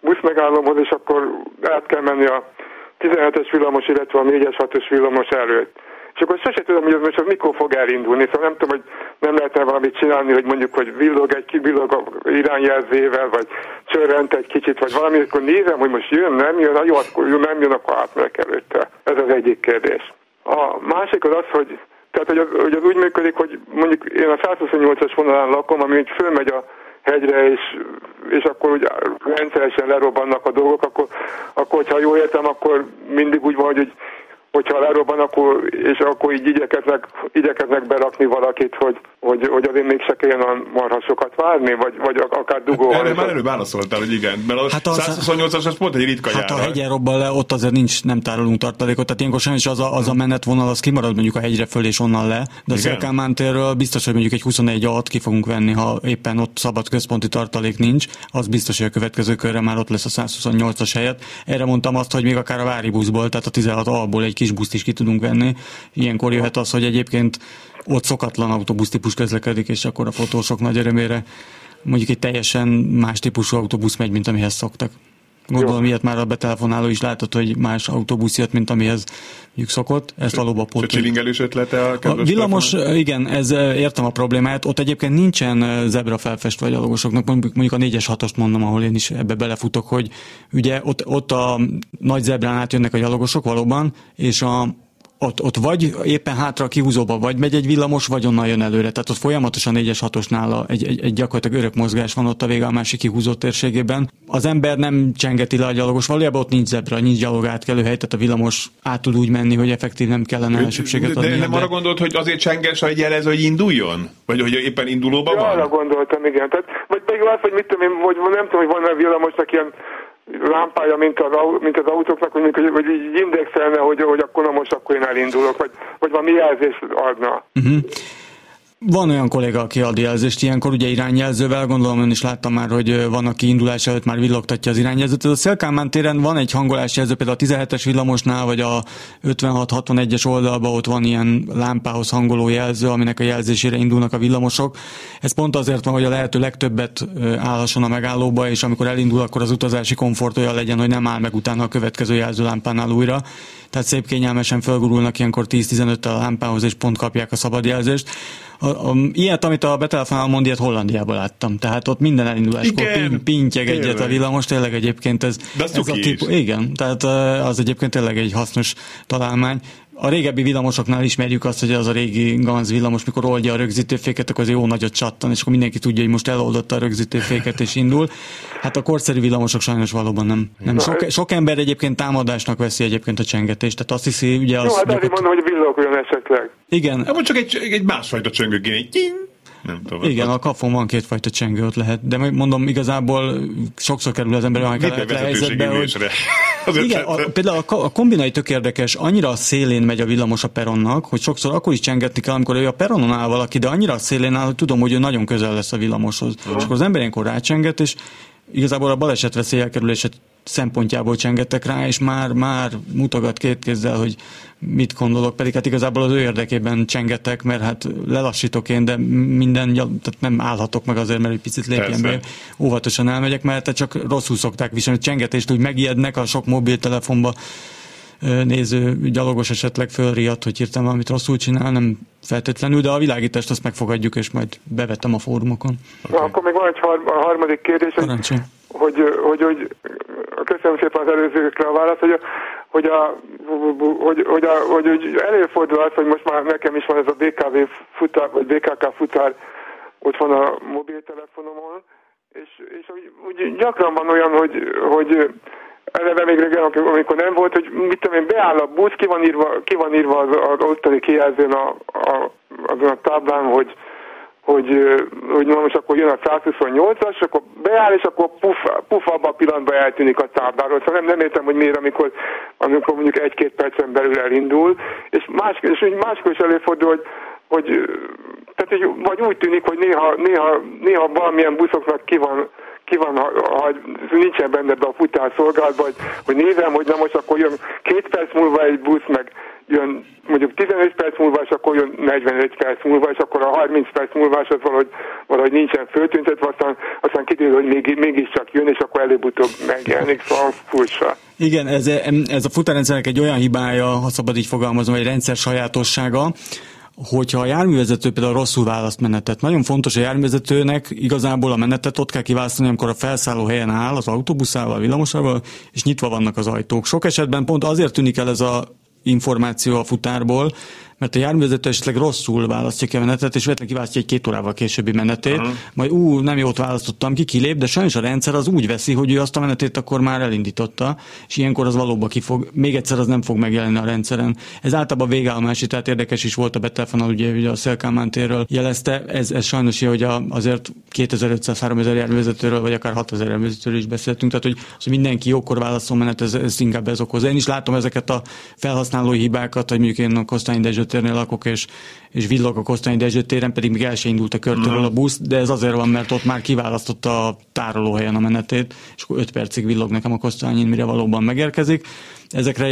busz megállomhoz, és akkor át kell menni a 17-es villamos, illetve a 4-es, 6-os villamos előtt. És akkor sose tudom, hogy most mikor fog elindulni, szóval nem tudom, hogy nem lehetne valamit csinálni, hogy mondjuk, hogy villog egy kivillog irányjelzével, vagy csörrent egy kicsit, vagy valami, akkor nézem, hogy most jön, nem jön, jó, akkor jön, nem jön, akkor átmegyek előtte. Ez az egyik kérdés. A másik az az, hogy tehát, hogy az, hogy az úgy működik, hogy mondjuk én a 128-as vonalán lakom, ami fölmegy a hegyre, és és akkor ugye rendszeresen lerobbannak a dolgok, akkor, akkor hogyha jól értem, akkor mindig úgy van, hogy hogyha lerobban, akkor, és akkor így igyekeznek, igyekeznek berakni valakit, hogy, hogy, hogy azért mégse kelljen a marhasokat várni, vagy, vagy akár dugóval. Hát erre már előbb válaszoltál, hogy igen, mert a hát 128-as az pont egy ritka Hát jára. a hegyen robban le, ott azért nincs, nem tárolunk tartalékot, tehát ilyenkor sajnos az a, az a menetvonal, az kimarad mondjuk a hegyre föl és onnan le, de a Szélkámán térről biztos, hogy mondjuk egy 21 at ki fogunk venni, ha éppen ott szabad központi tartalék nincs, az biztos, hogy a következő körre már ott lesz a 128-as helyet. Erre mondtam azt, hogy még akár a Vári buszból, tehát a 16 alból egy kis buszt is ki tudunk venni. Ilyenkor jöhet az, hogy egyébként ott szokatlan autóbusztípus közlekedik, és akkor a fotósok nagy örömére mondjuk egy teljesen más típusú autóbusz megy, mint amihez szoktak. Gondolom, ilyet már a betelefonáló is látott, hogy más autóbusz jött, mint amihez mondjuk szokott. Ezt valóban pont. csilingelős ötlete a A villamos, igen, ez értem a problémát. Ott egyébként nincsen zebra felfestve a gyalogosoknak. Mondjuk a 4-es 6 mondom, ahol én is ebbe belefutok, hogy ugye ott, ott a nagy zebrán át jönnek a gyalogosok valóban, és a ott, ott vagy éppen hátra a kihúzóba, vagy megy egy villamos, vagy onnan jön előre. Tehát ott folyamatosan 4-es 6 egy, egy, egy gyakorlatilag örök mozgás van ott a vége a másik kihúzó térségében. Az ember nem csengeti le a gyalogos, valójában ott nincs zebra, nincs gyalog átkelő hely, tehát a villamos át tud úgy menni, hogy effektív nem kellene elsőbséget adni. De nem arra gondolt, hogy azért csenges, hogy jelez, hogy induljon? Vagy hogy éppen indulóban ja, van? arra gondoltam, igen. Tehát, vagy pedig az, hogy mit tudom én, vagy nem tudom, hogy van-e villamosnak ilyen lámpája, mint az, mint az autóknak, hogy, hogy, hogy így indexelne, hogy, hogy akkor na most akkor én elindulok, vagy, vagy valami jelzést adna. Uh-huh. Van olyan kolléga, aki ad jelzést ilyenkor, ugye irányjelzővel, gondolom ön is láttam már, hogy van, aki indulás előtt már villogtatja az irányjelzőt. Ez a Szélkámán téren van egy hangolásjelző, például a 17-es villamosnál, vagy a 56-61-es oldalban ott van ilyen lámpához hangoló jelző, aminek a jelzésére indulnak a villamosok. Ez pont azért van, hogy a lehető legtöbbet állhasson a megállóba, és amikor elindul, akkor az utazási komfort olyan legyen, hogy nem áll meg utána a következő jelzőlámpánál újra tehát szép kényelmesen fölgurulnak ilyenkor 10-15-tel a lámpához, és pont kapják a szabad jelzést. A, a, ilyet, amit a betelefonál mond, ilyet Hollandiában láttam. Tehát ott minden elinduláskor pin, pintyeg egyet a villamos, tényleg egyébként ez, De ez a típus. Igen, tehát az egyébként tényleg egy hasznos találmány a régebbi villamosoknál ismerjük azt, hogy az a régi Ganz villamos, mikor oldja a rögzítőféket, akkor az jó nagyot csattan, és akkor mindenki tudja, hogy most eloldotta a rögzítőféket és indul. Hát a korszerű villamosok sajnos valóban nem. nem. Sok, sok ember egyébként támadásnak veszi egyébként a csengetést, tehát azt hiszi, ugye az... Jó, hát gyakor... mondom, hogy villogjon esetleg. Igen. Hát, csak egy, egy másfajta csöngő kéne, nem tudom. Igen, a kafon van kétfajta csengő, ott lehet. De mondom, igazából sokszor kerül az ember olyan helyzetbe, hogy... Igen, a, például a, a kombinai tök érdekes, annyira a szélén megy a villamos a peronnak, hogy sokszor akkor is csengetni kell, amikor ő a peronon áll valaki, de annyira a szélén áll, hogy tudom, hogy ő nagyon közel lesz a villamoshoz. Uh-huh. És akkor az ember ilyenkor rácsenget, és igazából a baleset veszély elkerülése szempontjából csengettek rá, és már, már mutogat két kézzel, hogy mit gondolok, pedig hát igazából az ő érdekében csengetek, mert hát lelassítok én, de minden, tehát nem állhatok meg azért, mert egy picit lépjen be, óvatosan elmegyek, mert csak rosszul szokták viselni, csengetést úgy megijednek a sok mobiltelefonba néző gyalogos esetleg fölriadt, hogy hirtelen valamit rosszul csinál, nem feltétlenül, de a világítást azt megfogadjuk, és majd bevettem a fórumokon. Okay. Na, akkor még van egy har- a harmadik kérdés, hogy, hogy, hogy, hogy köszönöm szépen az előzőkre a választ, hogy a, hogy, a, hogy, hogy, a, hogy, hogy előfordul az, hogy most már nekem is van ez a BKV futár, vagy BKK futár, ott van a mobiltelefonomon, és, és úgy, úgy gyakran van olyan, hogy, hogy eleve még régen, amikor nem volt, hogy mit tudom én, beáll a busz, ki van írva, ki van írva az, az ottani kijelzőn a, a, azon a táblán, hogy, hogy, hogy most akkor jön a 128-as, akkor beáll, és akkor puf, puf abban a pillanatban eltűnik a tábláról. Szóval nem, nem értem, hogy miért, amikor, amikor mondjuk egy-két percen belül elindul, és, más, és máskor is előfordul, hogy, hogy tehát, hogy, vagy úgy tűnik, hogy néha, néha, néha valamilyen buszoknak ki van ki van, ha, nincsen benne be a futárszolgálatban, hogy, hogy nézem, hogy na most akkor jön két perc múlva egy busz, meg jön mondjuk 15 perc múlva, és akkor jön 41 perc múlva, és akkor a 30 perc múlva, és az valahogy, valahogy nincsen föltüntetve, aztán, aztán kiderül, hogy még, mégiscsak jön, és akkor előbb-utóbb megjelenik, szóval furcsa. Igen, ez, ez a futárrendszernek egy olyan hibája, ha szabad így fogalmazom, egy rendszer sajátossága, hogyha a járművezető például rosszul választ menetet, nagyon fontos a járművezetőnek igazából a menetet ott kell kiválasztani, amikor a felszálló helyen áll az autóbuszával, villamosával, és nyitva vannak az ajtók. Sok esetben pont azért tűnik el ez a információ a futárból, mert a járművezető esetleg rosszul választja ki a menetet, és vetlen kiválasztja egy két órával későbbi menetét, uh-huh. majd ú, nem jót választottam ki, kilép, de sajnos a rendszer az úgy veszi, hogy ő azt a menetét akkor már elindította, és ilyenkor az valóban ki fog, még egyszer az nem fog megjelenni a rendszeren. Ez általában végállomási, tehát érdekes is volt a betelefonál, ugye, ugye a Szélkámán térről jelezte, ez, ez sajnos hogy a, azért 2500-3000 járművezetőről, vagy akár 6000 járművezetőről is beszéltünk, tehát hogy, hogy mindenki jókor válaszol menet, ez, ez inkább ez okoz. Én is látom ezeket a felhasználói hibákat, hogy mondjuk én a Kosztányi Dezsőtérnél lakok, és, és villog a Kosztányi Dezsőtéren, pedig még el se indult a körtől a busz, de ez azért van, mert ott már kiválasztotta a tárolóhelyen a menetét, és akkor 5 percig villog nekem a Kosztányin, mire valóban megérkezik. Ezekre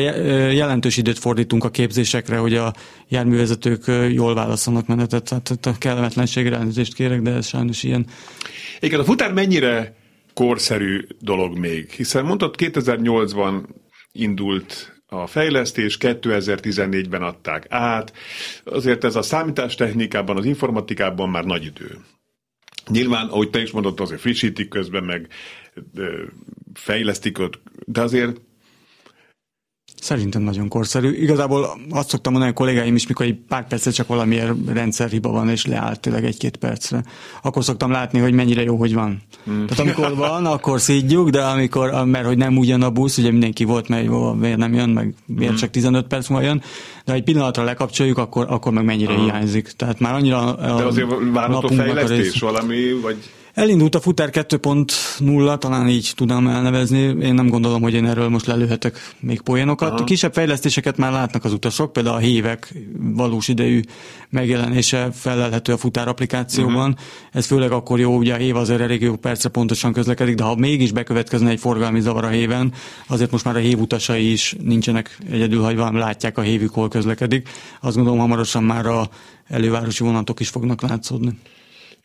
jelentős időt fordítunk a képzésekre, hogy a járművezetők jól válaszolnak menetet. Tehát a kellemetlenségre elnézést kérek, de ez sajnos ilyen. Igen, a futár mennyire korszerű dolog még? Hiszen mondtad, 2008-ban indult a fejlesztés 2014-ben adták át. Azért ez a számítástechnikában, az informatikában már nagy idő. Nyilván, ahogy te is mondod, azért frissítik közben, meg fejlesztik de azért Szerintem nagyon korszerű. Igazából azt szoktam mondani a kollégáim is, mikor egy pár percet csak valamilyen rendszerhiba van, és leállt tényleg egy-két percre. Akkor szoktam látni, hogy mennyire jó, hogy van. Mm. Tehát amikor van, akkor szídjuk, de amikor, mert hogy nem ugyan a busz, ugye mindenki volt, mert jó, miért nem jön, meg miért mm. csak 15 perc múlva jön, de egy pillanatra lekapcsoljuk, akkor, akkor meg mennyire mm. hiányzik. Tehát már annyira De azért várható fejlesztés valami, vagy Elindult a futár 2.0, talán így tudnám elnevezni. Én nem gondolom, hogy én erről most lelőhetek még poénokat. Aha. Kisebb fejlesztéseket már látnak az utasok, például a hívek valós idejű megjelenése felelhető a futár applikációban. Uh-huh. Ez főleg akkor jó, ugye a hév azért elég jó percre pontosan közlekedik, de ha mégis bekövetkezne egy forgalmi zavar a héven, azért most már a hév utasai is nincsenek egyedül hagyva, látják a hévük, hol közlekedik. Azt gondolom hamarosan már a elővárosi vonatok is fognak látszódni.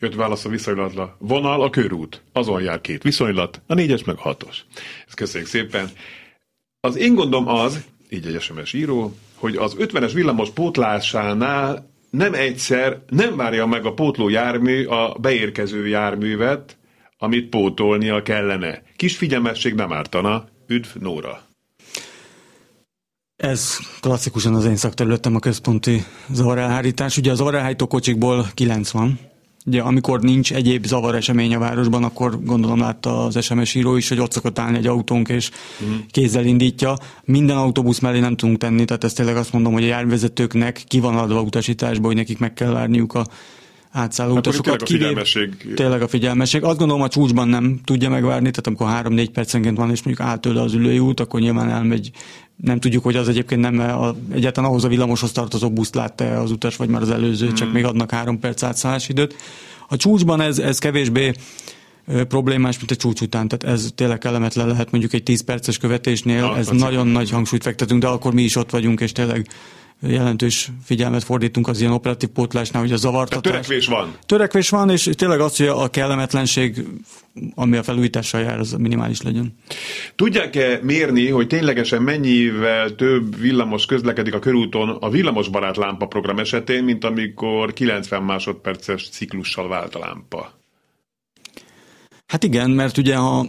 Jött válasz a viszonylatla. Vonal a körút. Azon jár két viszonylat, a négyes meg a hatos. Ezt köszönjük szépen. Az én gondom az, így egy SMS író, hogy az 50-es villamos pótlásánál nem egyszer nem várja meg a pótló jármű a beérkező járművet, amit pótolnia kellene. Kis figyelmesség nem ártana. Üdv Nóra! Ez klasszikusan az én szakterületem a központi zavarelhárítás. Ugye az zavarelhárító kocsikból 90, Ugye, amikor nincs egyéb zavar esemény a városban, akkor gondolom látta az SMS író is, hogy ott szokott állni egy autónk, és uh-huh. kézzel indítja. Minden autóbusz mellé nem tudunk tenni, tehát ezt tényleg azt mondom, hogy a járvezetőknek ki van adva utasításba, hogy nekik meg kell várniuk a átszálló utasokat. Tényleg a figyelmesség. Tényleg a figyelmesség. Azt gondolom, a csúcsban nem tudja megvárni, tehát amikor három-négy percenként van, és mondjuk áll tőle az ülői út, akkor nyilván elmegy nem tudjuk, hogy az egyébként nem a, egyáltalán ahhoz a villamoshoz tartozó buszt látta az utas, vagy már az előző, mm. csak hmm. még adnak három perc átszállás időt. A csúcsban ez, ez kevésbé problémás, mint a csúcs után. Tehát ez tényleg kellemetlen lehet mondjuk egy 10 perces követésnél, Na, ez nagyon nagy hangsúlyt fektetünk, de akkor mi is ott vagyunk, és tényleg jelentős figyelmet fordítunk az ilyen operatív pótlásnál, hogy a zavartatás. Tehát törekvés van. Törekvés van, és tényleg az, hogy a kellemetlenség, ami a felújítással jár, az minimális legyen. Tudják-e mérni, hogy ténylegesen mennyivel több villamos közlekedik a körúton a villamosbarát lámpa program esetén, mint amikor 90 másodperces ciklussal vált a lámpa? Hát igen, mert ugye ha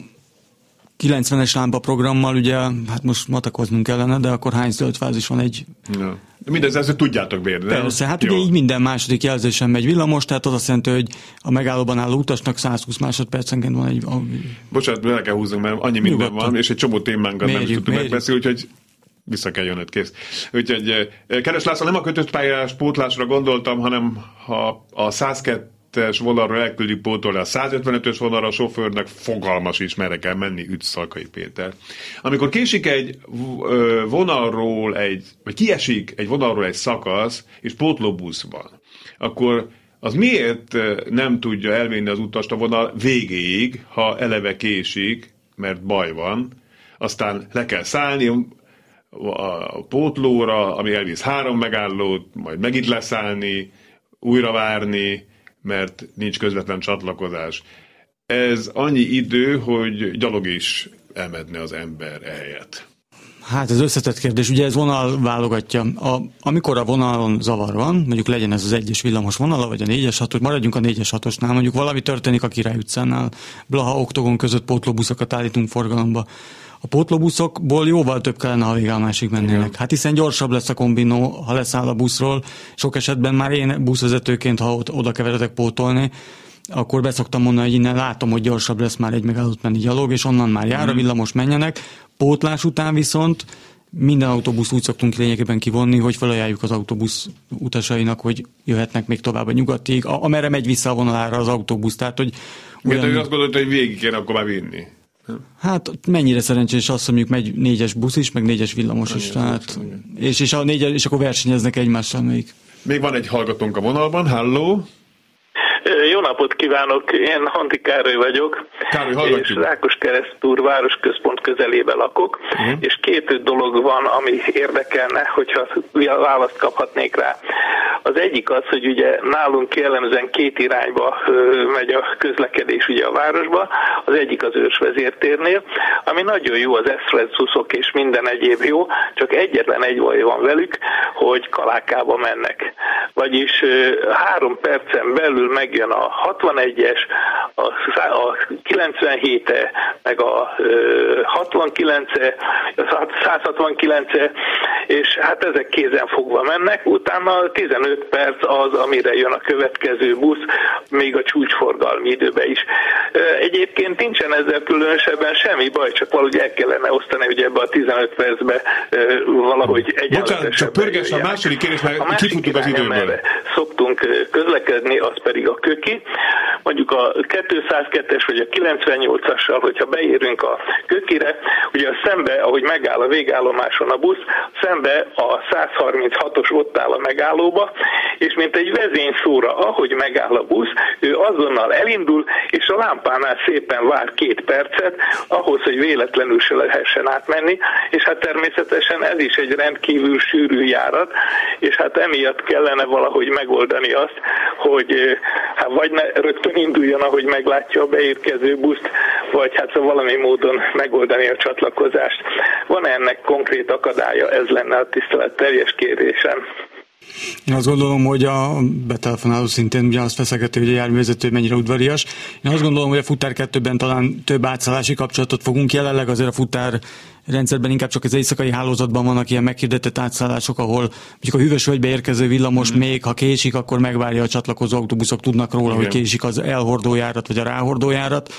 90-es lámpa programmal, ugye, hát most matakoznunk kellene, de akkor hány zöld fázis van egy... Ja. Mindez ezt tudjátok mérni, nem? Persze, hát Jó. ugye így minden második jelzésen megy villamos, tehát az azt jelenti, hogy a megállóban álló utasnak 120 másodpercenként van egy... A... Bocsánat, le kell húznunk, mert annyi minden Nyugodtan. van, és egy csomó témánkat nem is tudtunk megbeszélni, úgyhogy vissza kell jönnöd, kész. Úgyhogy, eh, Keres László, nem a kötött pályás pótlásra gondoltam, hanem ha a 102 es vonalra elküldi pótolni a 155-ös vonalra a sofőrnek fogalmas is, merre kell menni, üt Szalkai Péter. Amikor késik egy vonalról egy, vagy kiesik egy vonalról egy szakasz, és pótlóbusz van, akkor az miért nem tudja elvinni az utast a vonal végéig, ha eleve késik, mert baj van, aztán le kell szállni a pótlóra, ami elvisz három megállót, majd megint leszállni, újra várni, mert nincs közvetlen csatlakozás. Ez annyi idő, hogy gyalog is elmedne az ember ehelyett. Hát ez összetett kérdés, ugye ez vonal válogatja. A, amikor a vonalon zavar van, mondjuk legyen ez az egyes villamos vonala, vagy a négyes hatos, maradjunk a négyes hatosnál, mondjuk valami történik a Király utcánál, Blaha Oktogon között pótlóbuszokat állítunk forgalomba, A pótlóbuszokból jóval több kellene, ha végállomásig mennének. Igen. Hát hiszen gyorsabb lesz a kombinó, ha leszáll a buszról. Sok esetben már én buszvezetőként, ha oda keveredek pótolni, akkor beszoktam mondani, hogy innen látom, hogy gyorsabb lesz már egy megállott menni gyalog, és onnan már jár a mhm. villamos menjenek. Pótlás után viszont minden autóbusz úgy szoktunk lényegében kivonni, hogy felajánljuk az autóbusz utasainak, hogy jöhetnek még tovább a nyugatig, amerre megy vissza a vonalára az autóbusz. Tehát, hogy ugyan... Mert azt gondolta, hogy végig kéne akkor már vinni. Hát mennyire szerencsés az, hogy mondjuk megy négyes busz is, meg négyes villamos Annyi is. Tehát, és, és, a négyes, és akkor versenyeznek egymással még. Még van egy hallgatónk a vonalban, halló! Jó napot kívánok, én Hanti Károly vagyok, Károly, és Rákos Keresztúr városközpont közelébe lakok, uh-huh. és két dolog van, ami érdekelne, hogyha választ kaphatnék rá. Az egyik az, hogy ugye nálunk jellemzően két irányba megy a közlekedés ugye a városba, az egyik az ősvezértérnél, ami nagyon jó, az eszflezuszok és minden egyéb jó, csak egyetlen egy baj van velük, hogy Kalákába mennek. Vagyis három percen belül megjön a 61-es, a, a 97-e, meg a 69-e, a 169-e, és hát ezek kézen fogva mennek, utána 15 perc az, amire jön a következő busz, még a csúcsforgalmi időben is. Egyébként nincsen ezzel különösebben semmi baj, csak valahogy el kellene osztani, hogy ebbe a 15 percbe valahogy egyenletesebben. Bocsánat, csak pörges a második kérdés, mert kifutunk az időből. Szoktunk közlekedni, az pedig a köki. Mondjuk a 202-es vagy a 98-assal, hogyha beérünk a kökire, ugye a szembe, ahogy megáll a végállomáson a busz, szembe a 136-os ott áll a megállóba, és mint egy vezényszóra, ahogy megáll a busz, ő azonnal elindul, és a lámpánál szépen vár két percet, ahhoz, hogy véletlenül se lehessen átmenni, és hát természetesen ez is egy rendkívül sűrű járat, és hát emiatt kellene valahogy megoldani azt, hogy hát vagy ne rögtön induljon, ahogy meglátja a beérkező buszt, vagy hát szóval valami módon megoldani a csatlakozást. Van -e ennek konkrét akadálya? Ez lenne a tisztelet teljes kérésem. Én azt gondolom, hogy a betelefonáló szintén ugyanazt feszegeti, hogy a járművezető mennyire udvarias. Én azt gondolom, hogy a futár kettőben talán több átszállási kapcsolatot fogunk jelenleg, azért a futár rendszerben inkább csak az éjszakai hálózatban vannak ilyen meghirdetett átszállások, ahol mondjuk a hűvös völgybe érkező villamos mm. még, ha késik, akkor megvárja a csatlakozó autóbuszok, tudnak róla, Igen. hogy késik az elhordójárat vagy a ráhordójárat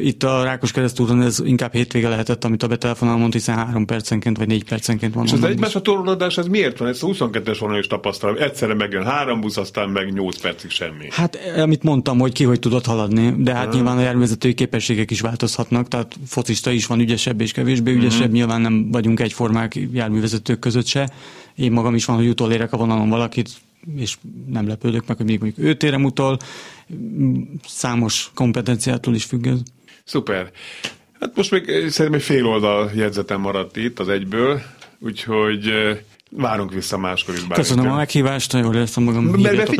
itt a Rákos keresztúron ez inkább hétvége lehetett, amit a betelefonál mondta, hiszen három percenként vagy négy percenként van. És az egymás a torlódás, ez miért van? Ez a 22-es vonal is tapasztalom. Egyszerre megjön három busz, aztán meg 8 percig semmi. Hát, amit mondtam, hogy ki hogy tudott haladni, de hát uh-huh. nyilván a járművezetői képességek is változhatnak, tehát focista is van ügyesebb és kevésbé ügyesebb, uh-huh. nyilván nem vagyunk egyformák járművezetők között se. Én magam is van, hogy utolérek a vonalon valakit, és nem lepődök meg, hogy még mondjuk őt érem utol, számos kompetenciától is függ ez. Szuper. Hát most még szerintem egy fél oldal jegyzetem maradt itt az egyből, úgyhogy Várunk vissza máskor is. Köszönöm a meghívást, jól éreztem magam. Mert,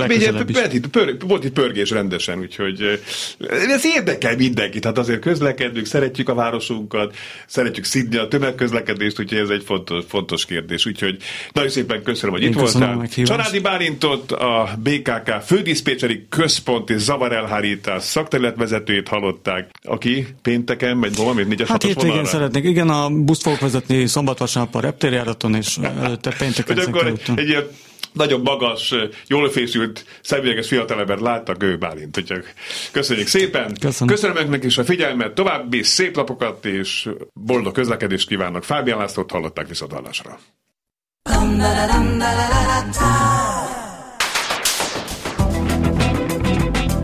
mert, itt, pör, volt itt pörgés rendesen, úgyhogy ez érdekel mindenkit. Tehát azért közlekedünk, szeretjük a városunkat, szeretjük szidni a tömegközlekedést, úgyhogy ez egy fontos, fontos kérdés. Úgyhogy nagyon szépen köszönöm, hogy Én itt voltál. Családi Bálintot, a BKK fődiszpécseri központi zavarelhárítás szakterületvezetőjét hallották, aki pénteken megy valamit négyes Hát hétvégén szeretnék. Igen, a buszt fogok vezetni szombat-vasárnap a reptérjáraton, és előtte hogy akkor egy, egy ilyen nagyon magas, jól fésült, személyeges fiatalember láttak ő Bálint. Úgyhogy köszönjük szépen. Köszönöm. Köszönöm önnek is a figyelmet, további szép lapokat és boldog közlekedést kívánok. Fábián Lászlót hallották viszontlátásra.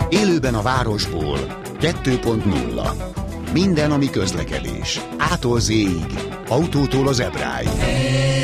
Élőben a városból 2.0 Minden, ami közlekedés. Ától z autótól az ebráig. Hey,